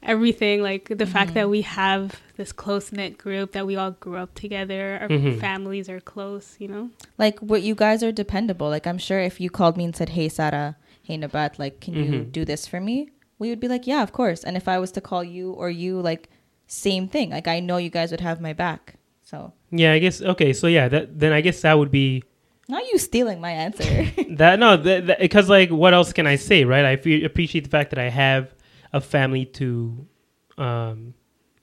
everything. Like the fact that we have this close knit group, that we all grew up together, our Mhm. families are close, you know? like what you guys are dependable like i'm sure if you called me and said hey sarah hey nabat like can you do this for me we would be like yeah of course and if i was to call you or you like same thing like i know you guys would have my back so Yeah, I guess. Okay, so yeah, that then I guess that would be not you stealing my answer that. No, because like, what else can I say, right? I appreciate the fact that I have a family to. Um,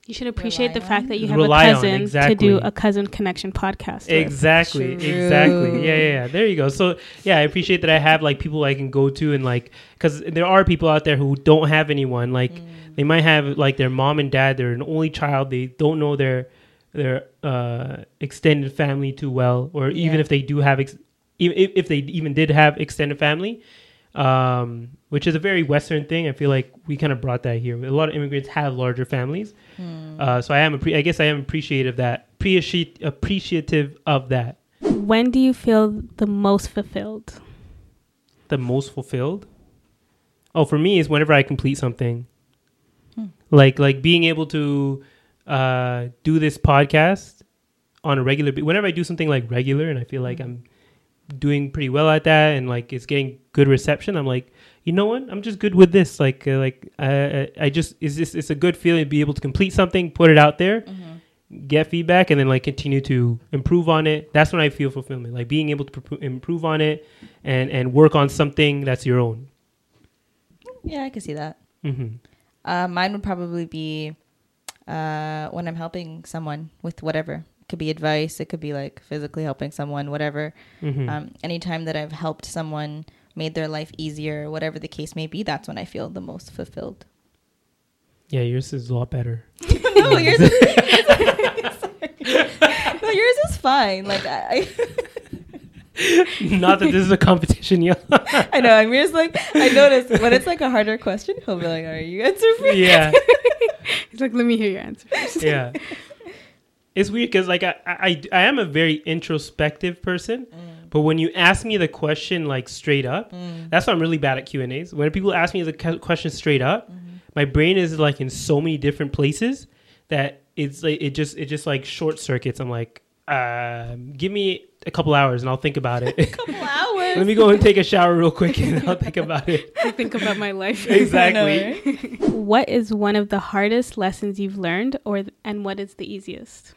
You should appreciate the fact that you have Rely a on, cousin to do a cousin connection podcast. with. exactly, True. exactly. Yeah, yeah, yeah. There you go. So yeah, I appreciate that I have like people I can go to and like because there are people out there who don't have anyone. Like they might have like their mom and dad. They're an only child. They don't know their their uh, extended family too well, or even Yeah. if they do have, ex- even if, if they even did have extended family, um, which is a very Western thing. I feel like we kind of brought that here. A lot of immigrants have larger families, uh, so I am. Appre- I guess I am appreciative of that appreciate appreciative of that. When do you feel the most fulfilled? The most fulfilled. Oh, for me is whenever I complete something, like like being able to uh, do this podcast on a regular. ba- Whenever I do something like regular, and I feel like I'm doing pretty well at that, and like it's getting good reception, I'm like, you know what? I'm just good with this. Like uh, like I I- just is this it's a good feeling to be able to complete something, put it out there. Get feedback and then like continue to improve on it. That's when I feel fulfillment, like being able to pr- improve on it and and work on something that's your own. yeah i can see that hmm Uh, mine would probably be uh, when I'm helping someone with whatever. It could be advice. It could be like physically helping someone, whatever. hmm Um, anytime that I've helped someone, made their life easier, whatever the case may be, that's when I feel the most fulfilled. yeah, yours is a lot better. no, yours is, no, yours is fine. Like I, Not that this is a competition, yeah. I know. I'm just like I notice when it's like a harder question, he'll be like, "All right, you answer for me." yeah, He's like, let me hear your answer. first." yeah. It's weird because like I, I I am a very introspective person, mm. but when you ask me the question like straight up, mm. that's why I'm really bad at Q and A's. When people ask me the question straight up, mm-hmm. my brain is like in so many different places that it's like it just it just like short circuits. I'm like, um, give me a couple hours and I'll think about it. couple hours. Let me go and take a shower real quick and I'll think about it. I think about my life. Exactly. What is one of the hardest lessons you've learned, or and what is the easiest?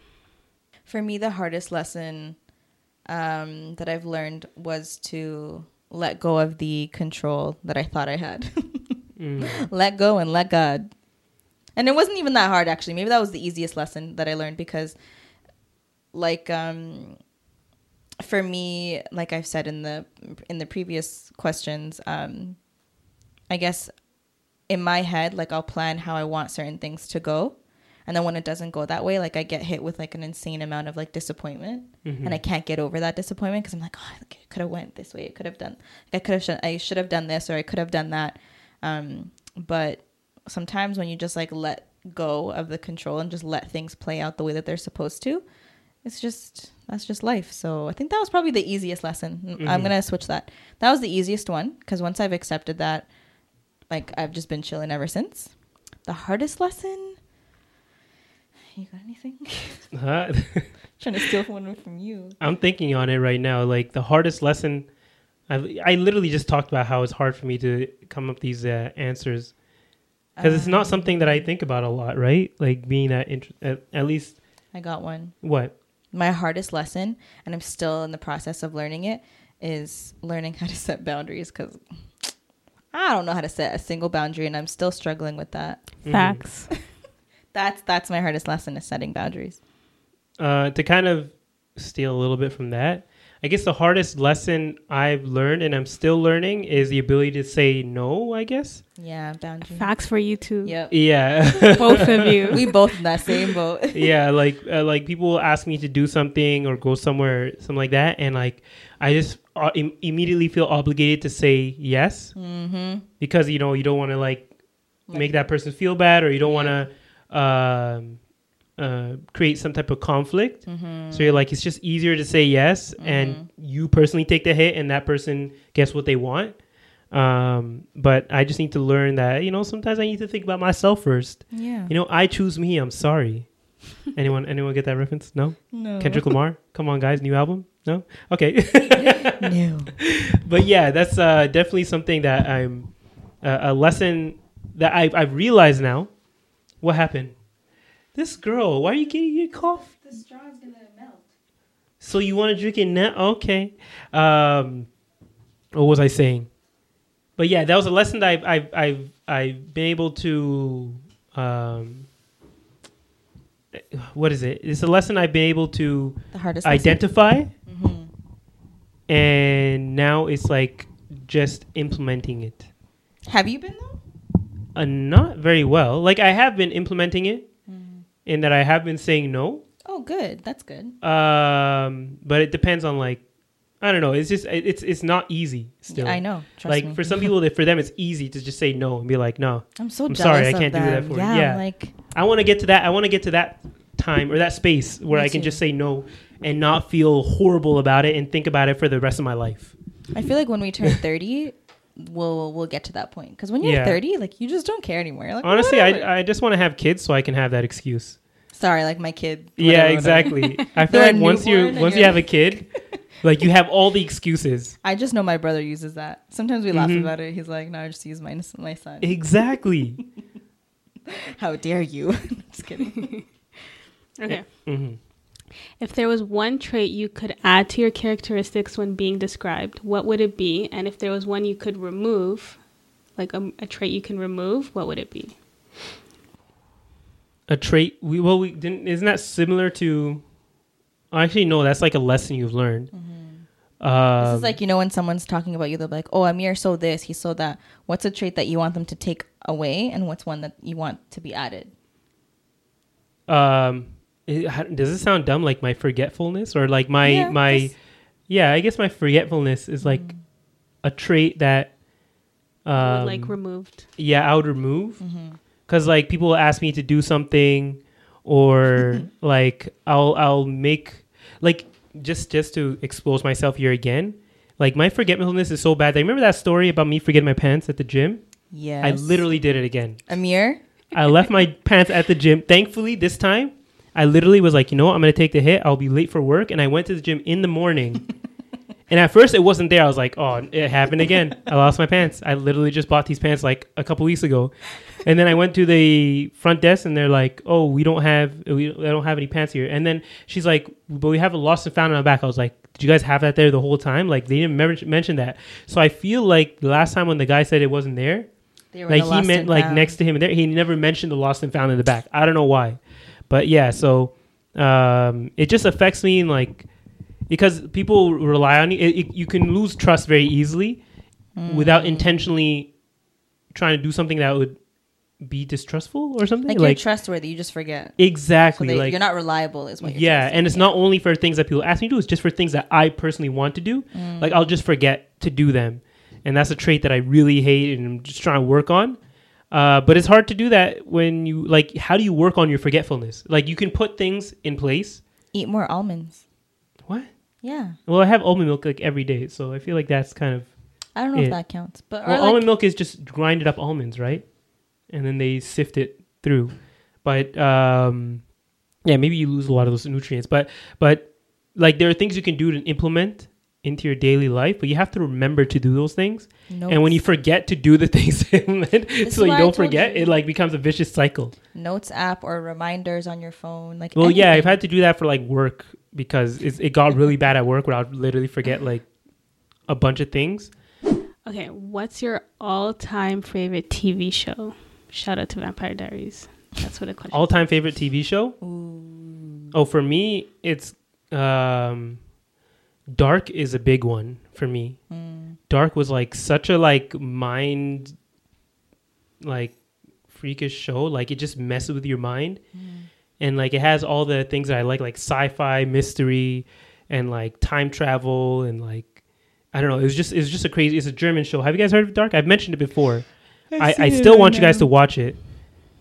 For me, the hardest lesson um, that I've learned was to let go of the control that I thought I had. Mm. let go and let God. And it wasn't even that hard actually. Maybe that was the easiest lesson that I learned because like um for me, like I've said in the in the previous questions, um I guess in my head like I'll plan how I want certain things to go. And then when it doesn't go that way, like I get hit with like an insane amount of like disappointment, and I can't get over that disappointment because I'm like, oh, I could have went this way. it could have done, like, I could have, sh- I should have done this, or I could have done that. Um, but sometimes when you just like let go of the control and just let things play out the way that they're supposed to, it's just that's just life. So I think that was probably the easiest lesson. I'm Mhm. gonna switch that. That was the easiest one because once I've accepted that, like I've just been chilling ever since. The hardest lesson. You got anything? Huh? Trying to steal one from you. I'm thinking on it right now. Like the hardest lesson, I, I literally just talked about how it's hard for me to come up these uh, answers because it's not something that I think about a lot, right? Like being that int- at, at least I got one. what My hardest lesson, and I'm still in the process of learning it, is learning how to set boundaries because I don't know how to set a single boundary, and I'm still struggling with that. Facts. That's that's my hardest lesson is setting boundaries. uh, to kind of steal a little bit from that. I guess the hardest lesson I've learned and I'm still learning is the ability to say no, I guess. Yeah, boundary. Facts for you too. Yep. Yeah. Both of you. we both in that same boat. yeah, like uh, like people will ask me to do something or go somewhere, something like that, and like I just uh, Im- immediately feel obligated to say yes mm-hmm. because you know you don't want to like make that person feel bad or you don't want to um, uh, create some type of conflict. Mm-hmm. So you're like, it's just easier to say yes, and you personally take the hit, and that person gets what they want. Um, but I just need to learn that you know sometimes I need to think about myself first. Yeah. You know, I choose me. I'm sorry. anyone anyone get that reference? No. no. Kendrick Lamar. Come on, guys, new album. No. Okay. No. but yeah, that's uh, definitely something that I'm uh, a lesson that I've, I've realized now. What happened? This girl, why are you getting your cough? The straw's gonna melt. So you want to drink it now? Okay. Um, what was I saying? But yeah, that was a lesson that I've I've I've, I've been able to. Um, what is it? It's a lesson I've been able to The hardest. identify, Mm-hmm. and now it's like just implementing it. Have you been though? Uh, not very well. Like I have been implementing it, in that I have been saying no. Oh, good. That's good. Um, but it depends on like, I don't know. It's just it- it's it's not easy. Still, Yeah, I know. Trust like me. for some people, that for them it's easy to just say no and be like, no, I'm so I'm sorry, I can't do that them. for you. yeah, Yeah. I'm like I want to get to that. I want to get to that time or that space where I can too. just say no and not feel horrible about it and think about it for the rest of my life. I feel like when we turn 30, we'll we'll get to that point. Because when you're Yeah. 30, like you just don't care anymore. Like, Honestly, whatever. I I just want to have kids so I can have that excuse. sorry, like my kid. yeah, whatever, whatever. exactly. I feel like once you once you you're- have a kid, like you have all the excuses. I just know my brother uses that. Sometimes we laugh Mhm. about it. He's like, "No, I just use my my son." Exactly. How dare you? just kidding. Okay. hmm If there was one trait you could add to your characteristics when being described, what would it be? And if there was one you could remove, like a, a trait you can remove, what would it be? A trait. We well, we didn't. Isn't that similar to? Actually, no. That's like a lesson you've learned. this Um, is like you know when someone's talking about you, they'll be like, "Oh, Amir so this, he so that." What's a trait that you want them to take away, and what's one that you want to be added? um, it, does it sound dumb? Like my forgetfulness, or like my Yeah, my? just- Yeah, I guess my forgetfulness is like a trait that. Um, like removed. yeah, I would remove Mm-hmm. because like people ask me to do something, or like I'll I'll make like just just to expose myself here again. Like my forgetfulness is so bad. that remember that story about me forgetting my pants at the gym? Yeah, I literally did it again. Amir. I left my pants at the gym. Thankfully, this time, I literally was like, you know what? I'm going to take the hit. I'll be late for work. And I went to the gym in the morning. and at first, it wasn't there. I was like, oh, it happened again. I lost my pants. I literally just bought these pants like a couple weeks ago. And then I went to the front desk and they're like, oh, we don't have, we I don't have any pants here. And then she's like, but we have a lost and found on the back. I was like, did you guys have that there the whole time? Like, they didn't mention that. So I feel like the last time when the guy said it wasn't there, like he meant like found. next to him there he never mentioned the lost and found in the back i don't know why but yeah so um it just affects me in like because people rely on you it, it- you can lose trust very easily without Mm. intentionally trying to do something that would be distrustful or something Like, like, you're trustworthy, you just forget. So exactly they, like you're not reliable, is what you're yeah trying to say. and it's not only for things that people ask me to do it's just for things that i personally want to do Mm. like i'll just forget to do them and that's a trait that i really hate and i'm just trying to work on uh, but it's hard to do that when you like how do you work on your forgetfulness? Like you can put things in place. Eat more almonds. what? Yeah, well i have almond milk like every day so i feel like that's kind of I don't know Yeah. if that counts, but well like, almond milk is just grinded up almonds right? And then they sift it through. But um yeah maybe you lose a lot of those nutrients. But but like there are things you can do to implement into your daily life but you have to remember to do those things and when you forget to do the things to implement is so you don't forget you. it like becomes a vicious cycle notes app or reminders on your phone, like well yeah i've had to do that for like work because it's, it got really bad at work where i would literally forget like a bunch of things Okay, what's your all-time favorite TV show? Shout out to Vampire Diaries. That's what the question. all-time favorite tv show oh for me it's Um, Dark is a big one for me. Mm. Dark was like such a like mind, like freakish show. Like it just messes with your mind, and like it has all the things that I like, like sci-fi, mystery, and like time travel, and like I don't know. It was just it was just a crazy. It's a German show. Have you guys heard of Dark? I've mentioned it before. I, I still want you guys to watch it.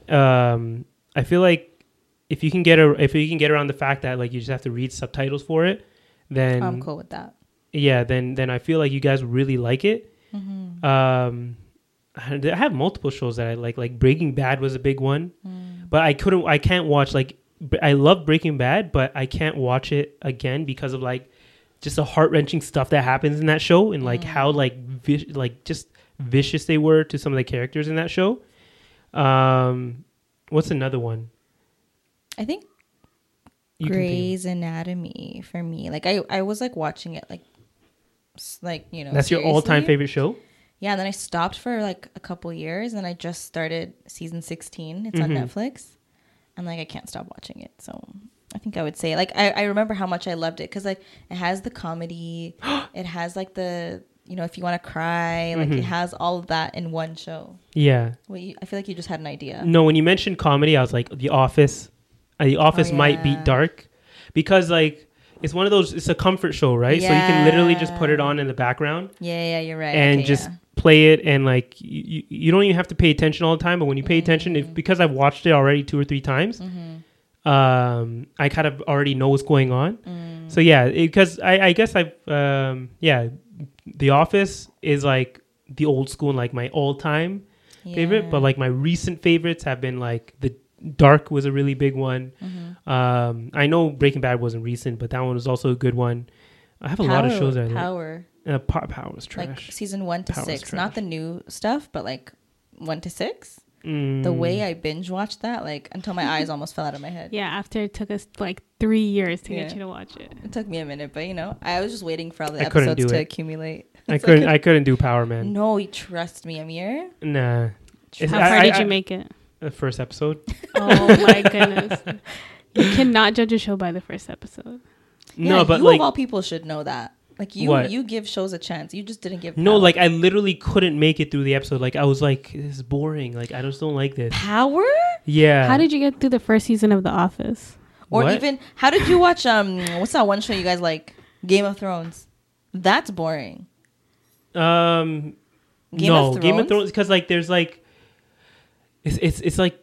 Um, I feel like if you can get a if you can get around the fact that like you just have to read subtitles for it, then I'm cool with that. yeah, then then I feel like you guys really like it. Mm-hmm. Um, I have multiple shows that I like. Like Breaking Bad was a big one, Mm. but I couldn't. I can't watch like I love Breaking Bad, but I can't watch it again because of like just the heart wrenching stuff that happens in that show and like how Mm. like vi- like just vicious they were to some of the characters in that show. Um, what's another one? I think You Grey's Anatomy for me. Like I, I was like watching it like, like you know. That's your all time favorite show. Yeah, and then I stopped for like a couple years, and I just started season sixteen. It's on Mhm. Netflix, and like I can't stop watching it. So I think I would say like I, I remember how much I loved it because like it has the comedy, it has like the you know if you want to cry, like Mhm. it has all of that in one show. Yeah. Well, you, I feel like you just had an idea. No, when you mentioned comedy, I was like, The Office. The Office might yeah. beat Dark because like it's one of those. It's a comfort show, right? yeah. So you can literally just put it on in the background Yeah, yeah, you're right. and Okay, just yeah. play it, and like you, you don't even have to pay attention all the time. But when you pay attention, Mm-hmm. if because I've watched it already two or three times, um, I kind of already know what's going on. Mm. So yeah, because I, I guess I've um, yeah, The Office is like the old school, and like my all time favorite, but like my recent favorites have been like the Dark was a really big one. Mm-hmm. Um, I know Breaking Bad wasn't recent, but that one was also a good one. I have a lot of shows that I like. Power. Uh, Power, Power was like trash. season one to Power's six, not the new stuff, but like one to six. The Mm. way I binge watched that, like until my eyes almost fell out of my head. Yeah, after it took us like three years to Yeah. get you to watch it. It took me a minute, but you know, I was just waiting for all the I episodes do to it. accumulate. I couldn't. like I couldn't do Power Man. no, you trust me, Amir. Nah. How I- far I- did I- you make it? The first episode. Oh my goodness. You cannot judge a show by the first episode. no, but you like of all people should know that. Like you, What? you give shows a chance. You just didn't give. no, Power. like I literally couldn't make it through the episode. Like I was like, this is boring. Like I just don't like this. power, Yeah. How did you get through the first season of The Office? or What? even how did you watch? Um, what's that one show you guys like? Game of Thrones. That's boring. Um, Game no, of Game of Thrones? Thrones because like there's like, it's it's it's like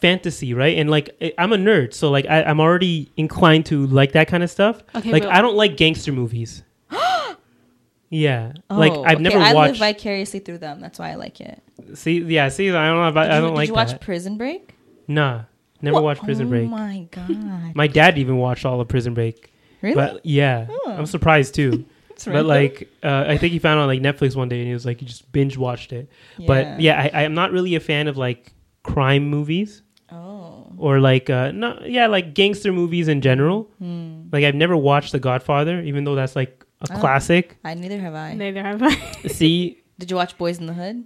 fantasy, right? And like I'm a nerd, so like I, I'm already inclined to like that kind of stuff. Okay, like but- I don't like gangster movies. yeah, like Oh, I've okay, never I live watched. vicariously through them. That's why I like it. see, yeah, see, I don't know about. Did I don't did like you watch that. Prison Break? Nah, never What? watched Prison oh Break. Oh my god! My dad even watched all of Prison Break. really? But yeah, Oh. I'm surprised too. It's but random. like, uh, I think he found it on like Netflix one day, and he was like, he just binge watched it. But yeah, I, I'm not really a fan of like crime movies Oh. or like uh, no, yeah, like gangster movies in general. Hmm. Like I've never watched The Godfather, even though that's like a Oh. classic. I neither have I. Neither have I. See, Did you watch Boys in the Hood?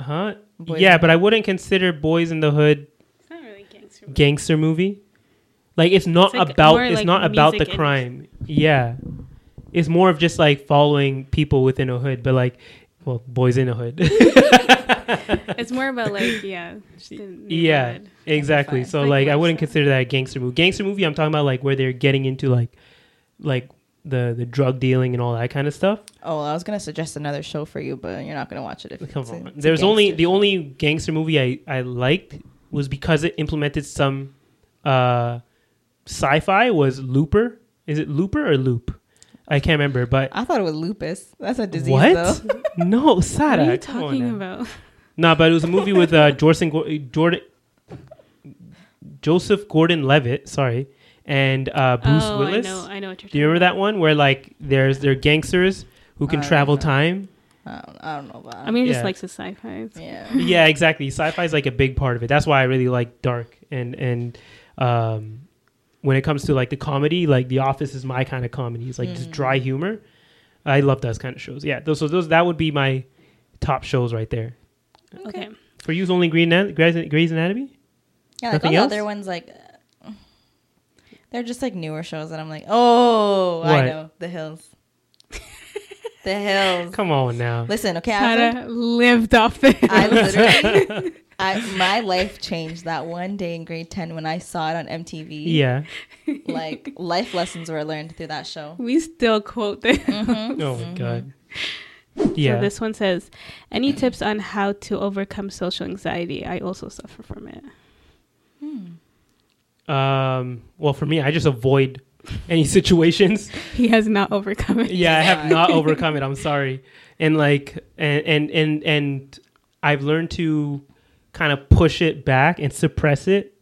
huh? Boys yeah, but I wouldn't consider Boys in the Hood It's not really gangster. gangster movie. Like it's not It's like about more it's like not about the music and- crime. Yeah. It's more of just like following people within a hood, but like well, boys in a hood. It's more about like yeah, yeah, exactly. So Like like I wouldn't so. consider that a gangster movie. Gangster movie I'm talking about like where they're getting into like like the the drug dealing and all that kind of stuff. Oh, I was gonna suggest another show for you, but you're not gonna watch it. If Come it's a- on. it's a There's only gangster the show. only gangster movie I I liked was because it implemented some uh sci-fi was Looper. Is it Looper or Loop? I can't remember, but I thought it was lupus. That's a disease, what? though. no, What are you talking about? No, but it was a movie with uh, Jordan, Jordan, Joseph Gordon-Levitt. Sorry, and uh, Bruce oh, Willis. I know, I know what you're Do you remember that one where like there's they're gangsters who can I travel know. time? I don't, I don't know about. I mean, Yeah. just likes the sci-fi. yeah. yeah, exactly. Sci-fi is like a big part of it. That's why I really like Dark and and um, when it comes to like the comedy, like The Office is my kind of comedy. It's like just Mm. dry humor. I love those kind of shows. Yeah, those so those that would be my top shows right there. Okay. For you, it's only Green Grey's, Grey's Anatomy. Yeah, like all Nothing the other ones, like uh, They're just like newer shows that I'm like, oh, I know the hills. the hills. Come on now. Listen, okay, I, was like, lived off the I literally, I my life changed that one day in grade ten when I saw it on MTV. Yeah. like life lessons were learned through that show. We still quote this. Mm-hmm. Oh my mm-hmm. god. Yeah. So this one says, "Any tips on how to overcome social anxiety? I also suffer from it." Hmm. um. Well, for me, I just avoid any situations. He has not overcome it. yeah, I have not overcome it. I'm sorry. And like, and and and and I've learned to kind of push it back and suppress it,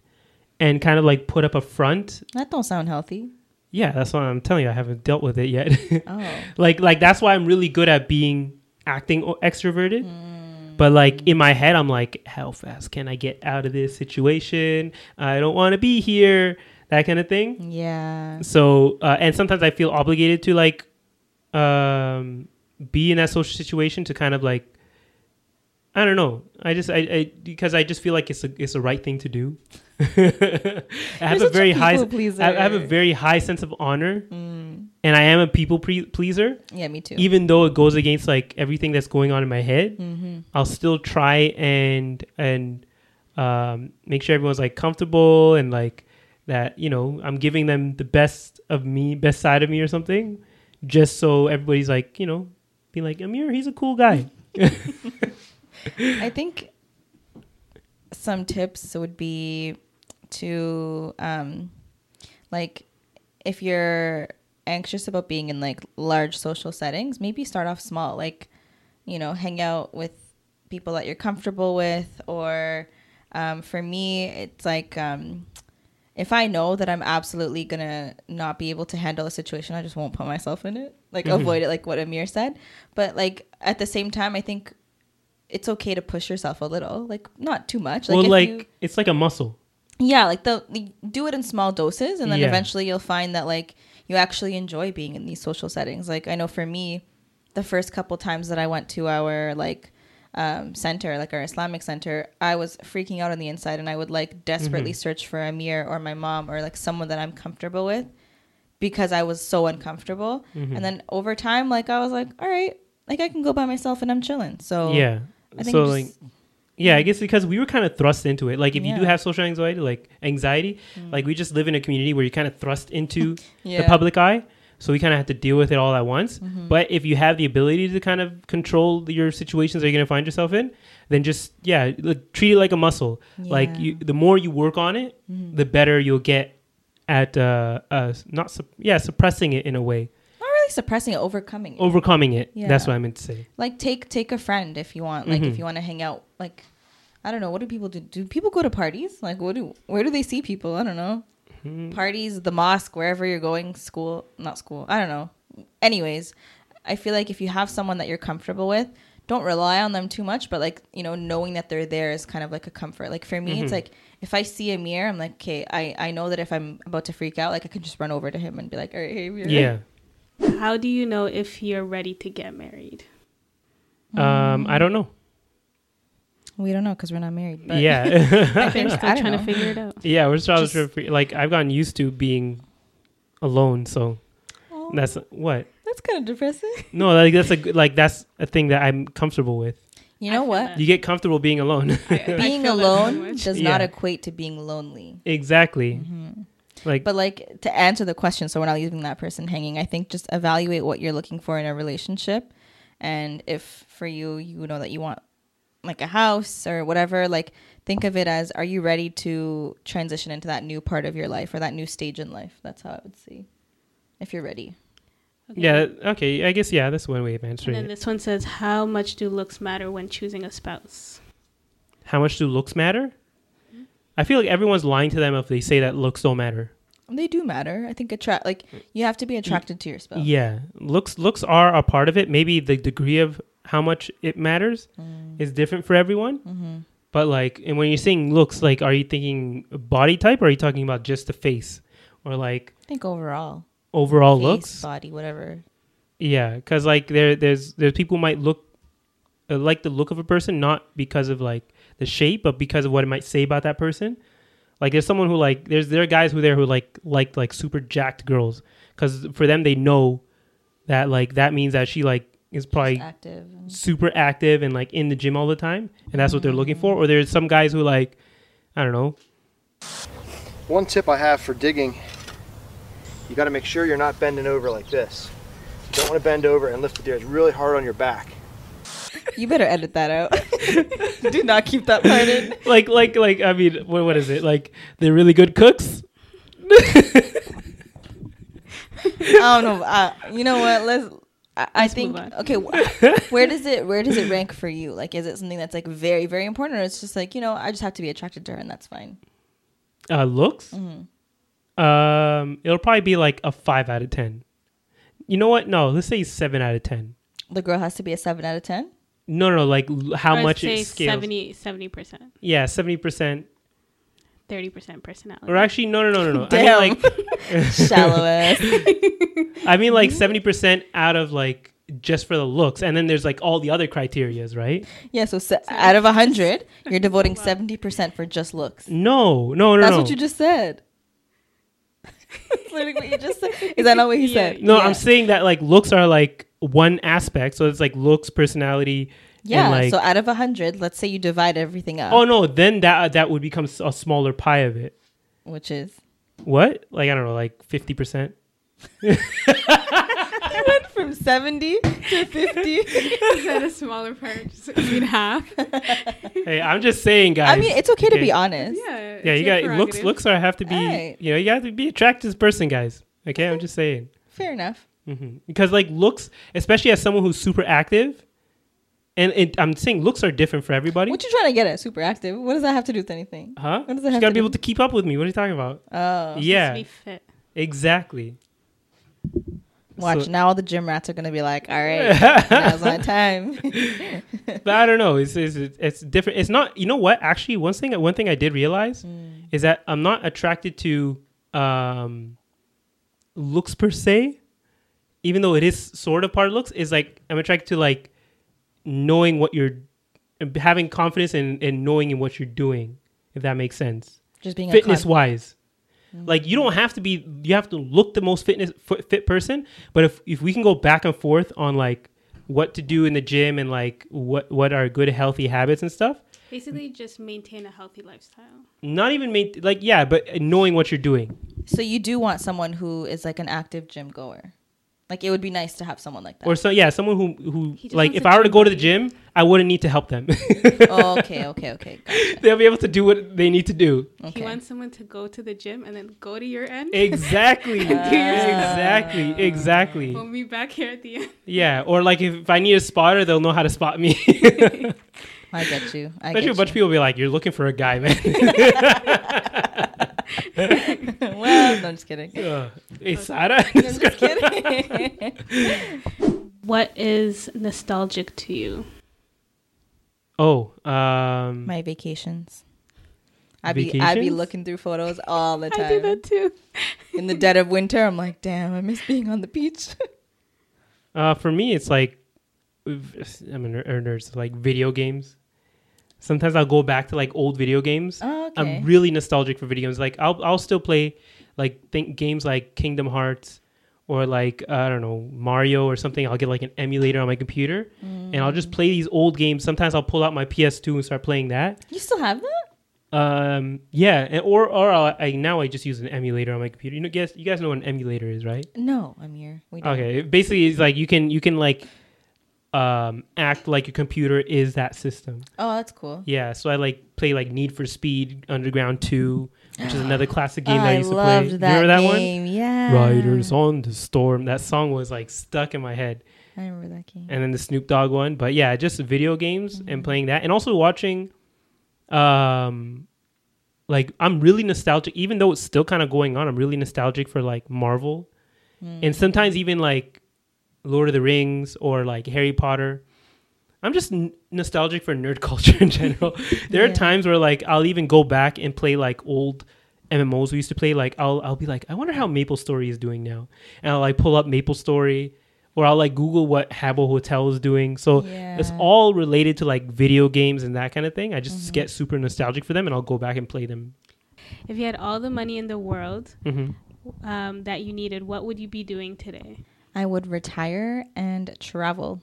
and kind of like put up a front. That don't sound healthy. Yeah, that's what I'm telling you. I haven't dealt with it yet. Oh, like like that's why I'm really good at being acting extroverted. But like in my head, I'm like, how fast can I get out of this situation? I don't want to be here. That kind of thing. yeah. So uh, and sometimes I feel obligated to like um, be in that social situation to kind of like I don't know. I just I, I because I just feel like it's a it's the right thing to do. I have You're a very high pleaser. I, I have a very high sense of honor, Mm. and I am a people pre- pleaser. Yeah, me too. Even though it goes against like everything that's going on in my head, mm-hmm. I'll still try and and um, make sure everyone's like comfortable and like that you know I'm giving them the best of me, best side of me or something, just so everybody's like you know be like Amir, he's a cool guy. I think some tips would be to um like if you're anxious about being in like large social settings, maybe start off small, like you know, hang out with people that you're comfortable with or um, for me it's like um, if I know that I'm absolutely gonna not be able to handle a situation, I just won't put myself in it. Like Mhm. avoid it, like what Amir said. But like at the same time, I think it's okay to push yourself a little, like not too much. Like well, like you, it's like a muscle. yeah, like the the- do it in small doses, and then Yeah. eventually you'll find that like you actually enjoy being in these social settings. Like I know for me, the first couple times that I went to our like um, center, like our Islamic center, I was freaking out on the inside, and I would like desperately Mm-hmm. search for Amir or my mom or like someone that I'm comfortable with because I was so uncomfortable. Mm-hmm. And then over time, like I was like, all right, like I can go by myself and I'm chilling. So yeah. I think so just- like yeah, I guess because we were kind of thrust into it. Like if you do have social anxiety, like anxiety, like we just live in a community where you're kind of thrust into yeah. the public eye. So we kind of have to deal with it all at once. Mm-hmm. But if you have the ability to kind of control your situations that you're going to find yourself in, then just yeah, like, treat it like a muscle. Like you, the more you work on it, Mhm. the better you'll get at uh, uh not sup- yeah suppressing it in a way, really suppressing it, overcoming it. overcoming it. That's what I meant to say. like take take a friend if you want like Mhm. if you want to hang out like i don't know what do people do do people go to parties like what do where do they see people i don't know Mhm. parties the mosque wherever you're going school not school i don't know anyways i feel like if you have someone that you're comfortable with don't rely on them too much but like you know knowing that they're there is kind of like a comfort like for me it's Mhm. like if i see Amir i'm like okay i i know that if i'm about to freak out like i can just run over to him and be like all right hey Amir." Yeah. How do you know if you're ready to get married? Um, I don't know. we don't know because we're not married but yeah. They're still I trying know. to figure it out. yeah, we're still Just- trying to like I've gotten used to being alone, so Oh, that's what. that's kind of depressing No, like that's a good- like that's a thing that I'm comfortable with. you know what that. You get comfortable being alone. I- I being feel that so alone much. does not equate to being lonely. exactly. Like But like to answer the question, so we're not leaving that person hanging. I think just evaluate what you're looking for in a relationship, and if for you, you know that you want like a house or whatever, like think of it as: Are you ready to transition into that new part of your life or that new stage in life? That's how I would see. If you're ready, Okay. yeah, okay. I guess yeah, that's one way of And then it. this one says, "How much do looks matter when choosing a spouse?" How much do looks matter? I feel like everyone's lying to them if they say that looks don't matter. they do matter. I think attract like you have to be attracted to your spouse. Yeah, looks looks are a part of it. Maybe the degree of how much it matters Mm. is different for everyone. Mm-hmm. But like, and when you're saying looks, like, are you thinking body type, or are you talking about just the face, or like I think overall, overall face, looks? body, whatever. Yeah, because like there, there's there's people might look uh, like the look of a person not because of like the shape, but because of what it might say about that person. Like there's someone who like there's there are guys who there who like like like super jacked girls because for them they know that like that means that she like is probably active. super active and like in the gym all the time and that's what they're looking for mm-hmm. or there's some guys who like i don't know One tip I have for digging, you got to make sure you're not bending over like this. You don't want to bend over and lift the deer it's really hard on your back. You better edit that out. Do not keep that part in. like like like i mean what, what is it like they're really good cooks I don't know. Uh, you know what? Let's. I, I Let's think move on. okay. wh- where does it where does it rank for you? Like, is it something that's like very very important, or it's just like you know I just have to be attracted to her and that's fine. uh looks um it'll probably be like a five out of ten you know what no let's say seven out of ten The girl has to be a seven out of ten. No no like l- how Or much say it scales 70 percent, yeah 70% thirty percent personality. or actually no no no no no Damn. i mean like Shallow ass. i mean like 70% out of like just for the looks and then there's like all the other criterias right Yeah. So se- out of a hundred, you're devoting seventy percent for just looks. no no no That's no what you just said. That's literally what you just said. Is that not what he Yeah. said? No, Yeah. I'm saying that like looks are like one aspect. So it's like looks, personality. Yeah. like, so out of a hundred, let's say you divide everything up, oh no, then that uh, that would become a smaller pie of it. which is What? Like I don't know, like fifty percent. from seventy to fifty. Is that a smaller part? Just in half. Hey, I'm just saying, guys. I mean, it's okay, to okay? be honest. Yeah. Yeah, you got looks. Looks are have to be. Alright. You know, you have to be attractive this person, guys. Okay, I'm just saying. Fair enough. Hmm Because like looks, especially as someone who's super active, and it, I'm saying looks are different for everybody. What you trying to get at? Super active. What does that have to do with anything? huh? what does that you have gotta to be do? able to keep up with me. What are you talking about? Oh, yeah, be fit. exactly. watch So- now. All the gym rats are gonna be like, "All right, now's my time." but I don't know. It's, it's it's different. It's not. You know what? Actually, one thing one thing I did realize is that I'm not attracted to um, looks per se, even though it is sort of part of looks. Is like I'm attracted to like knowing what you're having confidence in in knowing in what you're doing. If that makes sense, Just being fitness a con- wise. Mm-hmm. Like you don't have to be, you have to look the most fitness fit, fit person. But if if we can go back and forth on like what to do in the gym and like what what are good healthy habits and stuff, Basically, just maintain a healthy lifestyle. not even main, like yeah, but knowing what you're doing. So you do want someone who is like an active gym goer. Like it would be nice to have someone like that. Or so yeah, someone who who like if I were to go to the gym, I wouldn't need to help them. oh, okay, okay, okay. Gotcha. They'll be able to do what they need to do. Okay. He wants someone to go to the gym and then go to your end. Exactly. Do yours. exactly. Ah. Exactly. We'll meet back here at the end. Yeah. Or like if, if I need a spotter, they'll know how to spot me. I get you. I Especially get a bunch of people will be like, "You're looking for a guy, man." You. well, no, I'm just kidding. Ugh. hey, Sarah. I'm just kidding. What is nostalgic to you? oh, um, My vacations. I'd be I'd be looking through photos all the time. I do time. that too. In the dead of winter, I'm like, damn, I miss being on the beach. uh, for me, it's like I'm a a nerd, so like video games. Sometimes I'll go back to like old video games. oh, okay. I'm really nostalgic for video games. Like I'll I'll still play like think games like Kingdom Hearts or like I don't know Mario or something. I'll get like an emulator on my computer and I'll Mm. just play these old games. Sometimes I'll pull out my PS2 and start playing that. you still have that? Um, yeah, and, or or I'll, I now I just use an emulator on my computer. You know, guess you guys know what an emulator is, right? No, I'm here. We don't. Okay, basically it's like you can you can like um act like your computer is that system. Oh, that's cool. Yeah, so I like play like Need for Speed Underground 2, which is another classic game that I I used to play. that, remember that game. Yeah. Riders on the Storm. That song was like stuck in my head. I remember that game. And then the Snoop Dogg one, but yeah, just video games Mm-hmm. and playing that and also watching um like I'm really nostalgic even though it's still kind of going on. I'm really nostalgic for like Marvel. Mm. And sometimes even like Lord of the Rings or like Harry Potter. I'm just n- nostalgic for nerd culture in general. there Yeah. are times where like I'll even go back and play like old MMOs we used to play. Like I'll I'll be like, I wonder how Maple Story is doing now, and I'll like pull up Maple Story, or I'll like Google what Habbo Hotel is doing. So it's Yeah. Mm-hmm. all related to like video games and that kind of thing. I just get super nostalgic for them, and I'll go back and play them. if you had all the money in the world hmm um, that you needed, what would you be doing today? I would retire and travel.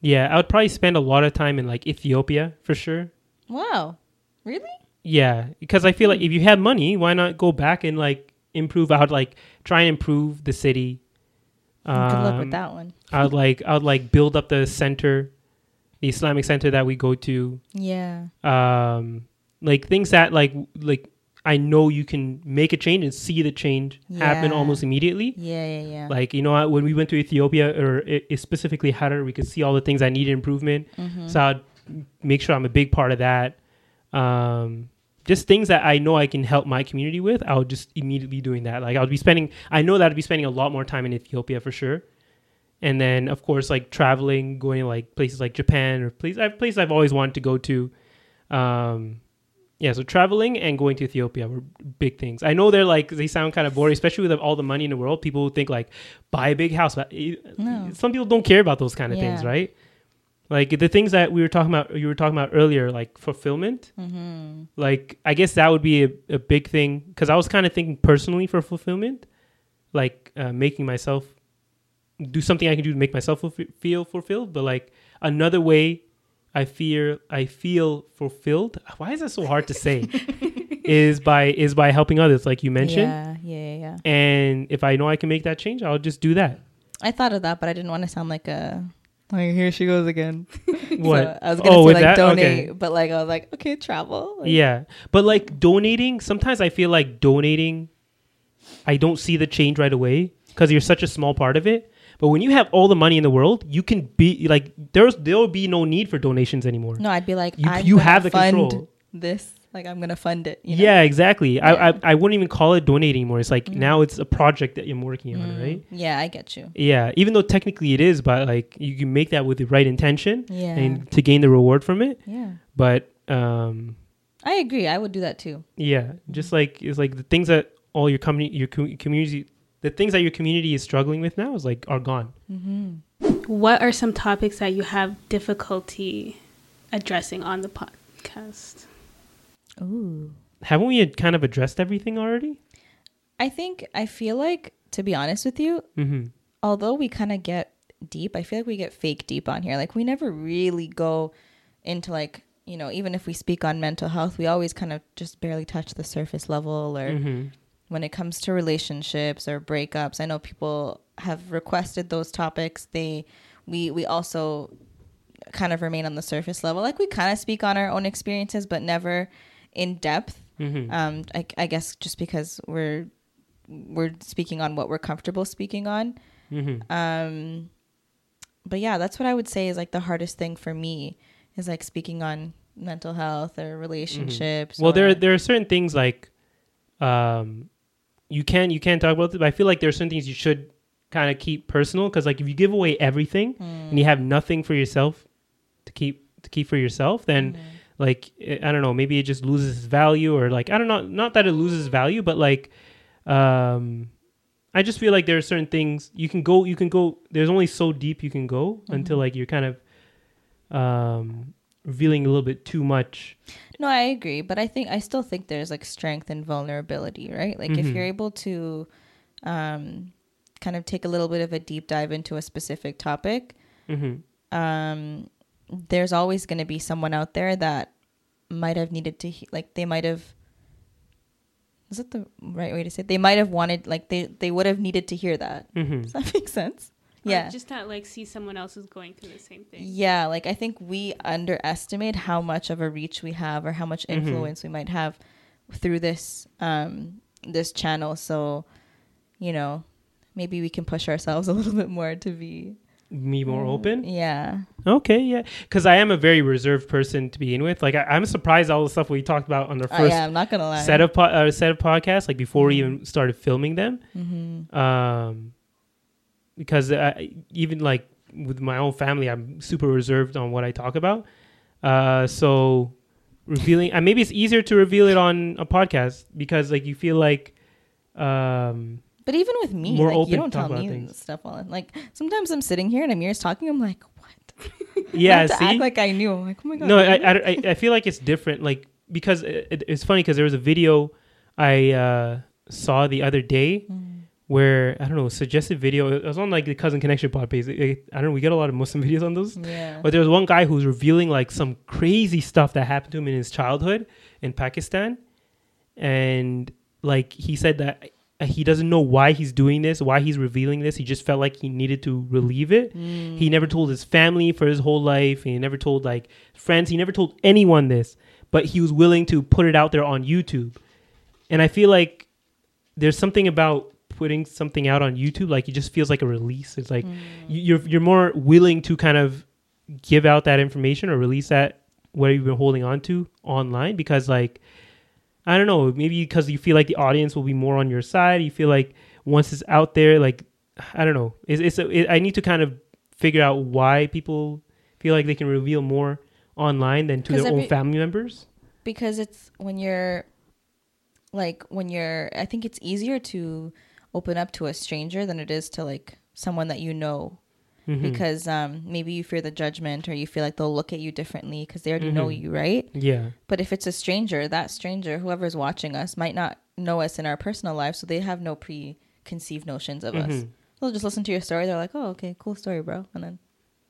Yeah, I would probably spend a lot of time in like Ethiopia for sure. Wow. Really? Yeah, because I feel like if you have money, why not go back and like improve out, like try and improve the city. Good luck Um, with that one. I would like I would like build up the center, the Islamic center that we go to. Yeah. Um, like things that like like I know you can make a change and see the change happen almost immediately. Yeah, yeah, yeah. Like you know what, when we went to Ethiopia or i i- specifically Harar, we could see all the things I needed improvement. Mhm. So I'd make sure I'm a big part of that. Um, just things that I know I can help my community with. I would just immediately doing that. Like I'll be spending. I know that I'd be spending a lot more time in Ethiopia for sure. And then of course like traveling, going to like places like Japan or places I've places I've always wanted to go to. Um, yeah, so traveling and going to Ethiopia were big things. I know they're like they sound kind of boring, especially with all the money in the world. People would think like buy a big house, but eh, No. some people don't care about those kind of things, right? Like the things that we were talking about, you were talking about earlier, like fulfillment. Mm-hmm. Like I guess that would be a, a big thing because I was kind of thinking personally for fulfillment, like uh, making myself do something I can do to make myself feel fulfilled. But like another way, I fear I feel fulfilled. Why is that so hard to say? is by is by helping others, like you mentioned. Yeah, yeah, yeah, yeah. And if I know I can make that change, I'll just do that. I thought of that, but I didn't want to sound like a like here she goes again. What? So I was gonna Oh, say with like that? donate, Okay. but like I was like, okay, travel. Like, Yeah. But like donating, sometimes I feel like donating, I don't see the change right away because you're such a small part of it. But when you have all the money in the world, you can be like there's there will be no need for donations anymore. No, I'd be like, You- I'm you have the fund control. This, like, I'm gonna fund it. You know? Yeah, exactly. Yeah. I, I I wouldn't even call it donating anymore. It's like Mm. now it's a project that you're working on, Mm. right? Yeah, I get you. Yeah, even though technically it is, but like you can make that with the right intention Yeah, and to gain the reward from it. yeah. But um, I agree. I would do that too. Yeah, just like it's like the things that all your company, your co- community, the things that your community is struggling with now is like are gone. Mm-hmm. What are some topics that you have difficulty addressing on the podcast? Ooh. Haven't we kind of addressed everything already? I think I feel like, to be honest with you, Mm-hmm. although we kind of get deep, I feel like we get fake deep on here. Like we never really go into like you know, even if we speak on mental health, we always kind of just barely touch the surface level. Or Mm-hmm. When it comes to relationships or breakups, I know people have requested those topics. They, we, we also kind of remain on the surface level. Like we kind of speak on our own experiences, but never in depth. Mm-hmm. Um, I, I guess just because we're we're speaking on what we're comfortable speaking on. Mm-hmm. Um, but yeah, that's what I would say is like the hardest thing for me is like speaking on mental health or relationships. Mm-hmm. Well, there there are certain things like, um, you can you can talk about it, but I feel like there are certain things you should kind of keep personal because like if you give away everything and you have nothing for yourself to keep to keep for yourself, then like eh, I don't know, maybe it just loses value or like I don't know, not that it loses value, but like um I just feel like there are certain things you can go you can go there's only so deep you can go until like you're kind of um revealing a little bit too much. No, I agree, but I think I still think there's like strength and vulnerability, right? Like if Mhm. you're able to um kind of take a little bit of a deep dive into a specific topic, Mhm. um there's always going to be someone out there that might have needed to he- like they might have is that the right way to say it? They might have wanted like they they would have needed to hear that. Mhm. Does that make sense? Or Yeah. just not like see someone else is going through the same thing. Yeah, like I think we underestimate how much of a reach we have or how much Mhm. influence we might have through this um this channel. So, you know, maybe we can push ourselves a little bit more to be Me more open. Yeah. Okay, yeah, because I am a very reserved person to begin with. Like I, I'm surprised all the stuff we talked about on the Oh, first yeah, I'm not gonna lie. set of po- uh, set of podcasts, like before we even started filming them. Mm-hmm. Um, because I, even like with my own family, I'm super reserved on what I talk about. Uh, so revealing, uh, maybe it's easier to reveal it on a podcast because like you feel like, um, But even with me, More like open you don't tell me things. stuff while I'm like sometimes I'm sitting here and Amir's talking. I'm like, what? I yeah, to see, act like I knew. I'm like, oh my god. no, I. I, I- I feel like it's different. Like because it, it- it's funny because there was a video I uh, saw the other day where I don't know suggested video. It was on like the Cousin Connection pod page. It- it- I don't know. We get a lot of Muslim videos on those. Yeah. But there was one guy who was revealing like some crazy stuff that happened to him in his childhood in Pakistan, and like he said that uh, he doesn't know why he's doing this, why he's revealing this. He just felt like he needed to relieve it. He never told his family for his whole life. He never told like friends. He never told anyone this, but he was willing to put it out there on YouTube. And I feel like there's something about putting something out on YouTube, like it just feels like a release. It's like mm. you- you're you're more willing to kind of give out that information or release that what you've been holding on to online because like I don't know, maybe because you feel like the audience will be more on your side. You feel like once it's out there, like I don't know, it's, it's a, it, I need to kind of figure out why people feel like they can reveal more online than to their own family members. because it's when you're like when you're i think it's easier to open up to a stranger than it is to like someone that you know Mhm. because um maybe you fear the judgment or you feel like they'll look at you differently because they already know Mhm. you right yeah, but if it's a stranger that stranger whoever's watching us might not know us in our personal lives so they have no preconceived notions of us Mhm. they'll just listen to your story they're like oh okay cool story bro and then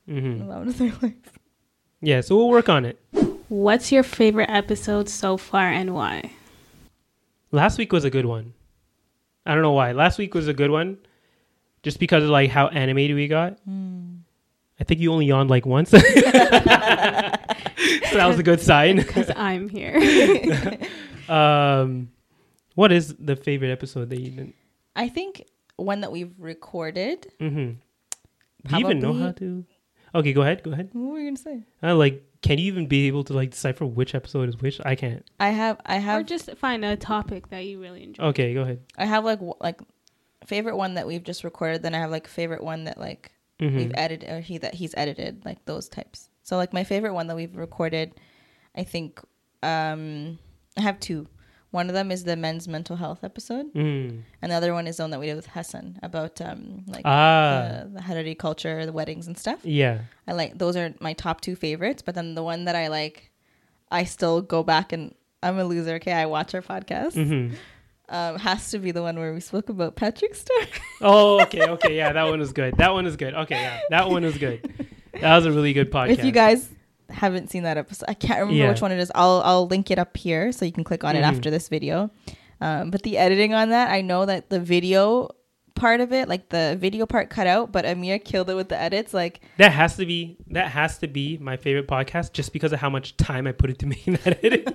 hmm move on with their life yeah. So we'll work on it. What's your favorite episode so far and why? Last week was a good one. I don't know why. Last week was a good one, just because of like how animated we got. I think you only yawned like once, so that was a good sign. Because I'm here. Um, what is the favorite episode that you didn't? i think one that we've recorded Mm-hmm. Do you even know how to? Okay, go ahead. Go ahead. what were you gonna say I like, can you even be able to like decipher which episode is which? I can't. i have i have or have just find a topic that you really enjoy. Okay, go ahead. I have like like favorite one that we've just recorded. Then I have like favorite one that like Mhm. we've edited or he that he's edited like those types. So like my favorite one that we've recorded, I think um I have two. One of them is the men's mental health episode, Mm. and the other one is the one that we did with Hassan about um like Ah, the, the Harari culture, the weddings and stuff. yeah. I like those are my top two favorites. But then the one that I like, I still go back and I'm a loser. Okay, I watch our podcast. hmm Um, has to be the one where we spoke about Patrick Star. Oh, okay, okay, yeah, that one is good. That one is good. Okay, yeah, that one is good. That was a really good podcast. if you guys haven't seen that episode, I can't remember Yeah. which one it is. I'll I'll link it up here so you can click on it Mhm. after this video. Um, but the editing on that, I know that the video part of it, like the video part, cut out, but Amir killed it with the edits. Like that has to be that has to be my favorite podcast just because of how much time I put into making that edit.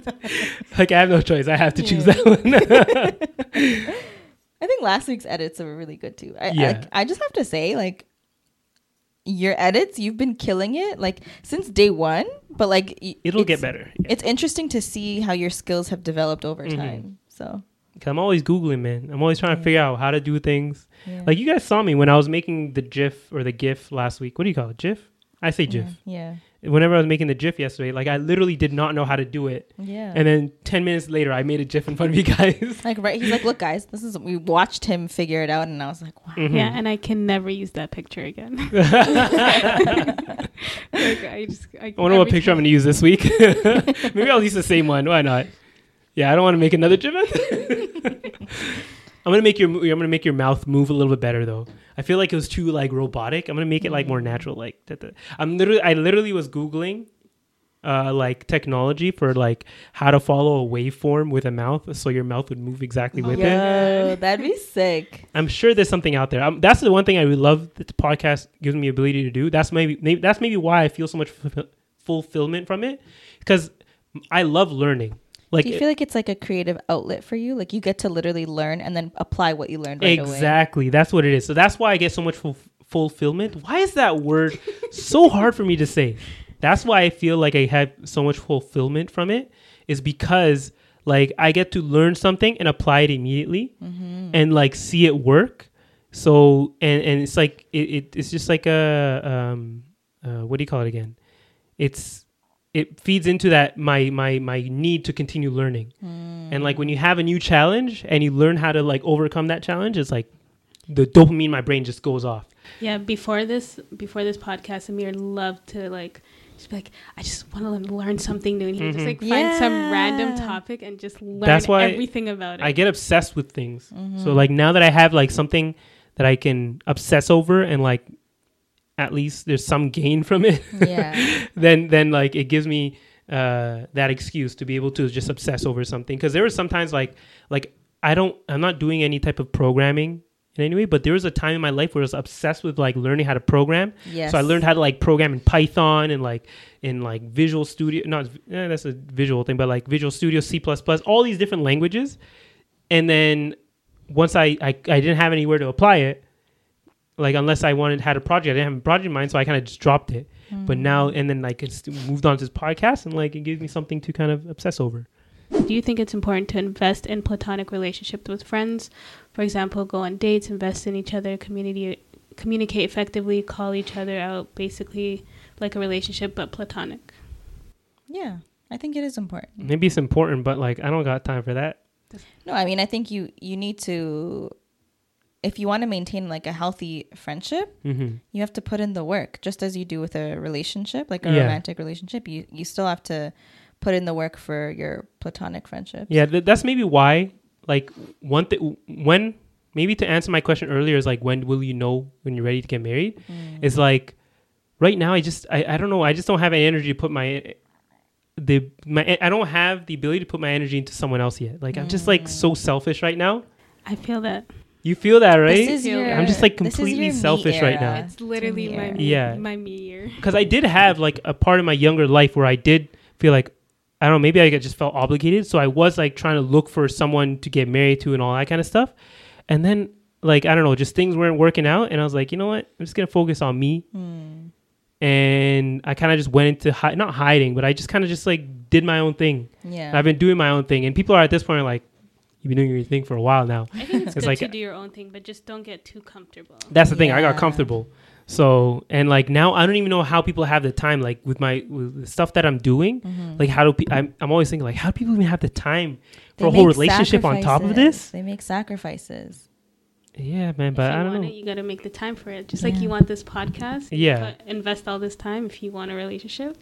like I have no choice. I have to choose Yeah. that one. I think last week's edits were really good too. I, Yeah. I, I just have to say, like, your edits, you've been killing it, like since day one. But like, y- It'll get better. Yeah. It's interesting to see how your skills have developed over Mhm. time. So, 'Cause I'm always googling, man. I'm always trying to figure out how to do things. yeah. Like you guys saw me when I was making the GIF or the GIF last week. What do you call it? GIF? I say GIF. Yeah. Whenever I was making the GIF yesterday, like I literally did not know how to do it, Yeah. and then ten minutes later, I made a GIF in front of you guys. like right, he's like, look, guys, this is. We watched him figure it out, and I was like, wow. Mhm. Yeah, and I can never use that picture again. like, I just, I, I wonder what every picture I'm gonna use this week. Maybe I'll use the same one. Why not? Yeah, I don't want to make another GIF. I'm gonna make your I'm gonna make your mouth move a little bit better though. I feel like it was too like robotic. I'm gonna make it like more natural. Like that. that- I'm literally I literally was googling, uh, like technology for like how to follow a waveform with a mouth, so your mouth would move exactly with it. That'd be sick. I'm sure there's something out there. Um, that's the one thing I really love that the podcast gives me ability to do. That's maybe, maybe that's maybe why I feel so much fulfill- fulfillment from it because I love learning. Like Do you feel like it's like a creative outlet for you? Like you get to literally learn and then apply what you learned right away. exactly, that's what it is. So that's why I get so much ful- fulfillment. Why is that word so hard for me to say? That's why I feel like I have so much fulfillment from it. Is because like I get to learn something and apply it immediately, and like see it work. So and and it's like it, it it's just like a um uh, what do you call it again? It's it feeds into that my my my need to continue learning. And like when you have a new challenge and you learn how to like overcome that challenge, it's like the dopamine in my brain just goes off. Yeah, before this, before this podcast, Amir loved to like Just be like, I just want to learn something new, and he would just like find some random topic and just learn That's why everything about it. I get obsessed with things. Mm-hmm. So like now that I have like something that I can obsess over and like at least there's some gain from it, Yeah. then then like it gives me uh that excuse to be able to just obsess over something because there was sometimes like like I don't I'm not doing any type of programming in any way, but there was a time in my life where I was obsessed with like learning how to program. Yes. So I learned how to like program in Python and like in like Visual Studio. Not eh, that's a visual thing, but like Visual Studio, C all these different languages. And then once I, I I didn't have anywhere to apply it, like unless I wanted had a project, I didn't have a project in mind, so I kind of just dropped it. But mm. now and then like it's moved on to this podcast and like it gives me something to kind of obsess over. Do you think it's important to invest in platonic relationships with friends? For example, go on dates, invest in each other, community, communicate effectively, call each other out, basically like a relationship but platonic. Yeah. I think it is important. Maybe it's important, but like I don't got time for that. No, I mean, I think you you need to, if you want to maintain like a healthy friendship, hmm you have to put in the work, just as you do with a relationship, like a Yeah. romantic relationship. You you still have to put in the work for your platonic friendship. Yeah, th- that's maybe why. Like one thing, when maybe to answer my question earlier is like when will you know when you're ready to get married? Is like right now. I just I, I don't know. I just don't have any energy to put my the my I don't have the ability to put my energy into someone else yet. Like I'm just like so selfish right now. I feel that. You feel that, right? This is your. I'm just, like, completely selfish right now. It's literally me my me, Yeah. my me year. because I did have like a part of my younger life where I did feel like I don't know, maybe I just felt obligated. So I was like trying to look for someone to get married to and all that kind of stuff. And then like I don't know, just things weren't working out, and I was like, you know what, I'm just gonna focus on me. Hmm. And I kind of just went into hi- not hiding, but I just kind of just like did my own thing. Yeah. I've been doing my own thing, and people are at this point like, you've been doing your thing for a while now. I think it's, It's good like- to do your own thing, but just don't get too comfortable. That's the thing. I got comfortable. So and like now I don't even know how people have the time. Like with my with the stuff that I'm doing, Mm-hmm. like how do pe- I'm I'm always thinking like how do people even have the time They for a whole relationship on top of this? They make sacrifices. Yeah, man. But if you I don't want know. it, you got to make the time for it. Just like you want this podcast, Yeah. put- invest all this time if you want a relationship.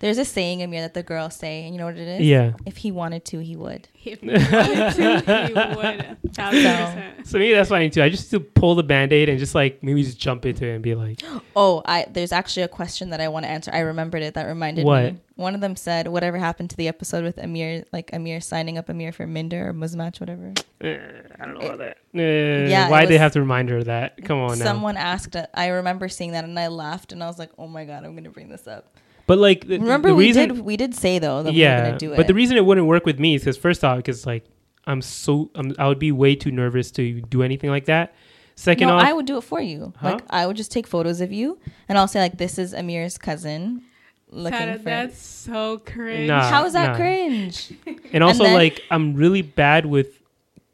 There's a saying, Amir, that the girls say, and you know what it is? Yeah. If he wanted to, he would. If you wanted to, you would. Thousand percent. So maybe that's what I need to. I just need to pull the band aid and just like maybe just jump into it and be like, Oh, I there's actually a question that I want to answer. I remembered it. That reminded What? me. One of them said, "Whatever happened to the episode with Amir, like Amir signing up Amir for Minder or Muzmatch, whatever." eh, I don't know about that. Eh, Yeah, why it they have to remind her of that? Come on now. Someone asked. uh, I remember seeing that, and I laughed, and I was like, "Oh my god, I'm gonna bring this up." But like, the, Remember, the we reason, did we did say though that we were yeah. gonna do it. But the reason it wouldn't work with me is because first off, because like I'm so I'm, I would be way too nervous to do anything like that. Second no, off, I would do it for you. Huh? Like I would just take photos of you, and I'll say like, "This is Amir's cousin." Looking Tara, for. that's so cringe. Nah. How is that nah. cringe? and also then- like I'm really bad with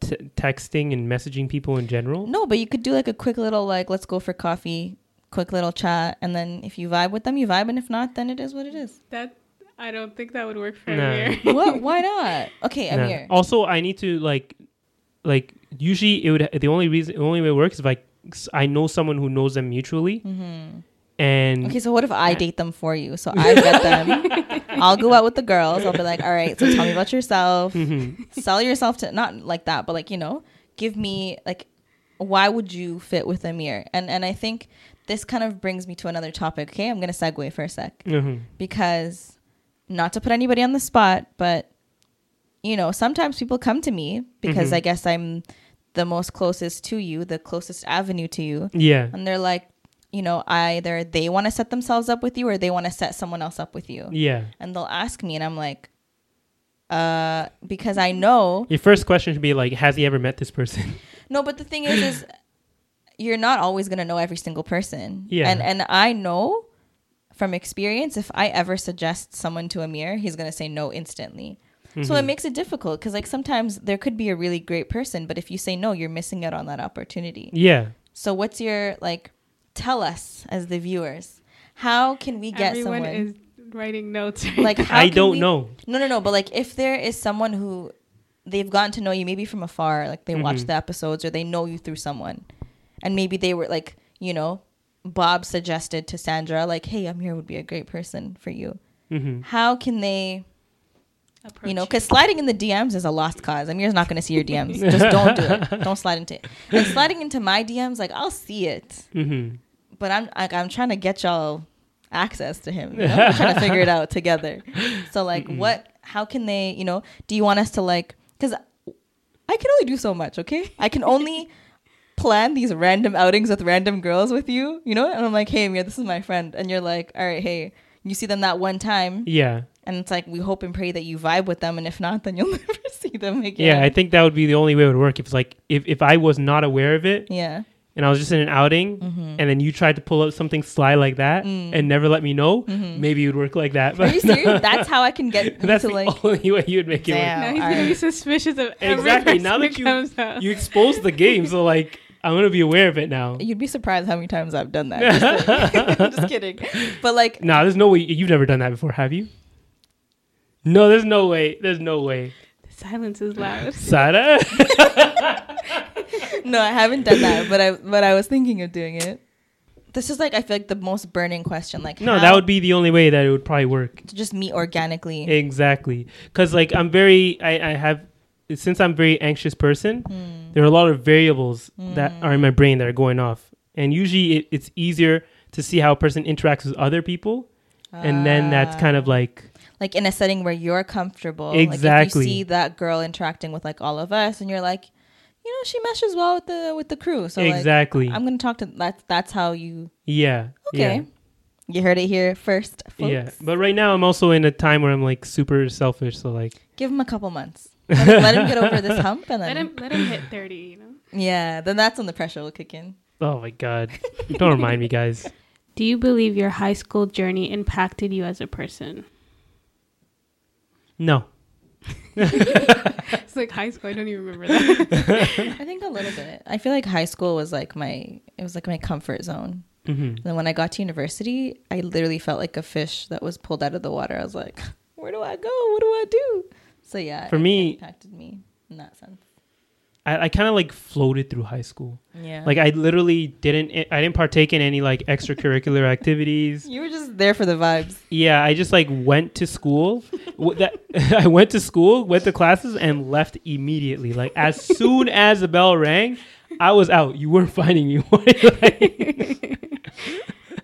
t- texting and messaging people in general. No, but you could do like a quick little like, "Let's go for coffee," quick little chat, and then if you vibe with them, you vibe, and if not, then it is what it is. That I don't think that would work for Nah. Amir. what? Why not? Okay, Nah. Amir. Also, I need to like, like usually it would the only reason the only way it works is like I know someone who knows them mutually, and Okay, so what if I date them for you? So I get them. I'll go out with the girls. I'll be like, all right, so tell me about yourself. Mm-hmm. Sell yourself to not like that, but like you know, give me like, why would you fit with Amir? And and I think this kind of brings me to another topic. Okay, I'm gonna segue for a sec Mhm. because not to put anybody on the spot, but you know, sometimes people come to me because Mhm. I guess I'm the most closest to you, the closest avenue to you yeah, and they're like you know either they want to set themselves up with you or they want to set someone else up with you yeah. and they'll ask me and i'm like uh because i know Your first question should be like, has he ever met this person? no but the thing is is you're not always going to know every single person Yeah. and and i know from experience if i ever suggest someone to amir he's going to say no instantly so it Mhm. makes it difficult because like sometimes there could be a really great person but if you say no you're missing out on that opportunity yeah. So what's your like tell us as the viewers how can we get Everyone someone is writing notes. Like how I don't we- know. No, no, no, but like if there is someone who they've gotten to know you maybe from afar, like they watch Mhm. the episodes or they know you through someone. And maybe they were like, you know, Bob suggested to Sandra, like, "Hey, Amir would be a great person for you." hmm How can they, Approach you know, because sliding in the DMs is a lost cause. Amir's not going to see your DMs. Just don't do it. Don't slide into it. And sliding into my DMs, like, I'll see it, hmm but I'm like, I'm trying to get y'all access to him. You know? We're trying to figure it out together. So, like, what? How can they? You know, do you want us to like? Because I can only do so much. Okay, I can only plan these random outings with random girls with you. You know, and I'm like, hey, Amir, this is my friend, and you're like, all right, hey. You see them that one time, Yeah. and it's like we hope and pray that you vibe with them, and if not, then you'll never see them again. Yeah, I think that would be the only way it would work. If it's like if, if I was not aware of it yeah, and I was just in an outing Mm-hmm. and then you tried to pull up something sly like that Mm. and never let me know, maybe it would work like that. Mm-hmm. Are you serious? That's how I can get that's to the like. only way you would make it Damn. work. Now he's gonna be suspicious of every Exactly. Now that that you you exposed the game, so like I'm gonna be aware of it now. You'd be surprised how many times I've done that. Just, like- just kidding. But like, Nah, there's no way you've never done that before, have you? No, there's no way. There's no way. The silence is loud. Sada? no, I haven't done that. But I, but I was thinking of doing it. This is like I feel like the most burning question. Like, no, how that would be the only way that it would probably work. to just meet organically. Exactly. Because like I'm very, I, I have, since I'm a very anxious person, Hmm. there are a lot of variables that are in my brain that are going off, and usually it, it's easier to see how a person interacts with other people, and then that's kind of Ah. like like in a setting where you're comfortable. Exactly. Like if you see that girl interacting with like all of us, and you're like, you know, she meshes well with the with the crew. So like, exactly. I'm gonna talk to that's that's how you. yeah. Okay. Yeah. You heard it here first, folks. Yeah. But right now I'm also in a time where I'm like super selfish, so like Give him a couple months. Let him, let him get over this hump, and then let him let him hit thirty. You know. yeah, then that's when the pressure will kick in. oh my god, don't remind me, guys. Do you believe your high school journey impacted you as a person? No. It's like high school. I don't even remember that. I think a little bit. I feel like high school was like my it was like my comfort zone. hmm then when I got to university, I literally felt like a fish that was pulled out of the water. I was like, where do I go? What do I do? So yeah, For it me- impacted me in that sense. I, I kind of like floated through high school. Yeah, Like I literally didn't. Eh, I didn't partake in any like extracurricular activities. you were just there for the vibes. Yeah, I just like went to school. That I went to school, went to classes, and left immediately. Like as soon as the bell rang, I was out. You weren't finding me.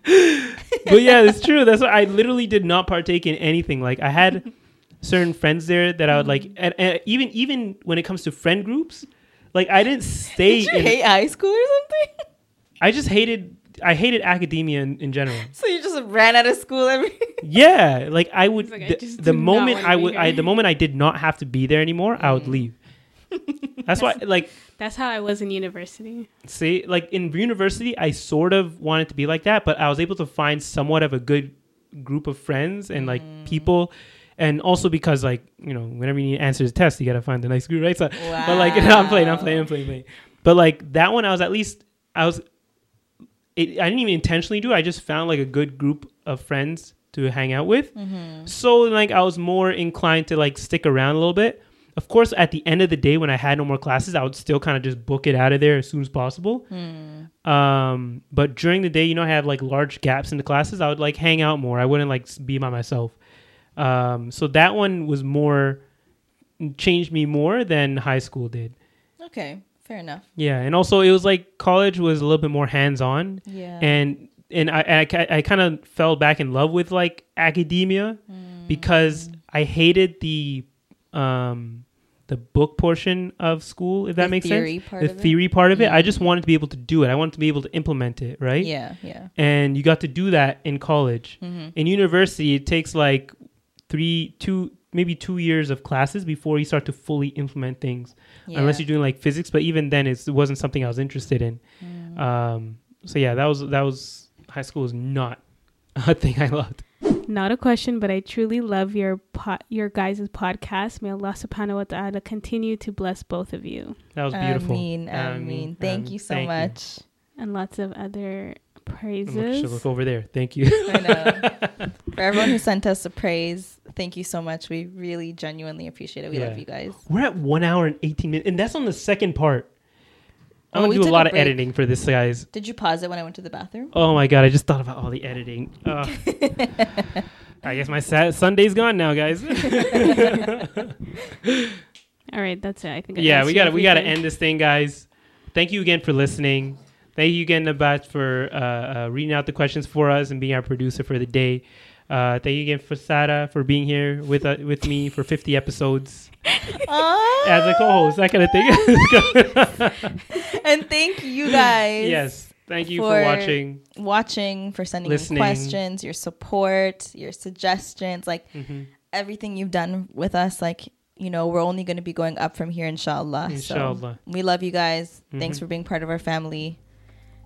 but yeah, it's true. That's why I literally did not partake in anything. Like I had certain friends there that I would like, mm. and, and even even when it comes to friend groups, like I didn't stay. Did you in, hate high school or something? I just hated. I hated academia in, in general. so you just ran out of school every. Yeah, like I would. Like, the, just the moment I would, I the moment I did not have to be there anymore, I would mm. leave. That's why, like, That's how I was in university. see, like in university, I sort of wanted to be like that, but I was able to find somewhat of a good group of friends and like mm. people, and also because like you know, whenever you need to answer the test, you gotta find the nice group, right? So, but like, I'm playing, I'm playing, I'm playing, playing. But like that one, I was at least, I was. It, I didn't even intentionally do it. I just found like a good group of friends to hang out with. So like I was more inclined to like stick around a little bit. Of course, at the end of the day, when I had no more classes, I would still kind of just book it out of there as soon as possible. Um, but during the day, you know, I have like large gaps in the classes. I would like hang out more. I wouldn't like be by myself. Um, so that one was more changed me more than high school did. Okay, fair enough. Yeah, and also it was like college was a little bit more hands on Yeah. and and I I, I kind of fell back in love with like academia because I hated the um the book portion of school if that The makes theory sense part the of it? theory part of it I just wanted to be able to do it I wanted to be able to implement it right yeah, yeah. and you got to do that in college Mm-hmm. in university it takes like three two maybe two years of classes before you start to fully implement things yeah. unless you're doing like physics but even then it's, it wasn't something i was interested in Mm. um so yeah that was that was high school was not a thing i loved Not a question, but I truly love your pot, your guys' podcast. May Allah subhanahu wa ta'ala continue to bless both of you. that was beautiful Ameen, Ameen, ameen. Thank ameen. you so Thank you. much. And lots of other I'm like, look over there thank you I know. For everyone who sent us a praise, thank you so much. We really genuinely appreciate it. We Yeah. love you guys. we're at one hour and 18 minutes and that's on the second part I'm Well, gonna do a lot a of editing for this, guys. Did you pause it when I went to the bathroom? Oh my god, I just thought about all the editing. Ugh. I guess my Sat- Sunday's gone now, guys. All right, that's it. I think. I yeah, we gotta we gotta end this thing, guys. Thank you again for listening. Thank you again, Nabat, for uh, uh, reading out the questions for us and being our producer for the day. Uh, thank you again for Sada for being here with uh, with me for 50 episodes Ah, as a co-host. That kind of thing. and thank you guys. yes, thank you for, For- watching. watching, for sending questions, your support, your suggestions, like Mhm. everything you've done with us. Like, you know, we're only going to be going up from here, inshallah. Inshallah. So we love you guys. Thanks Mhm. for being part of our family.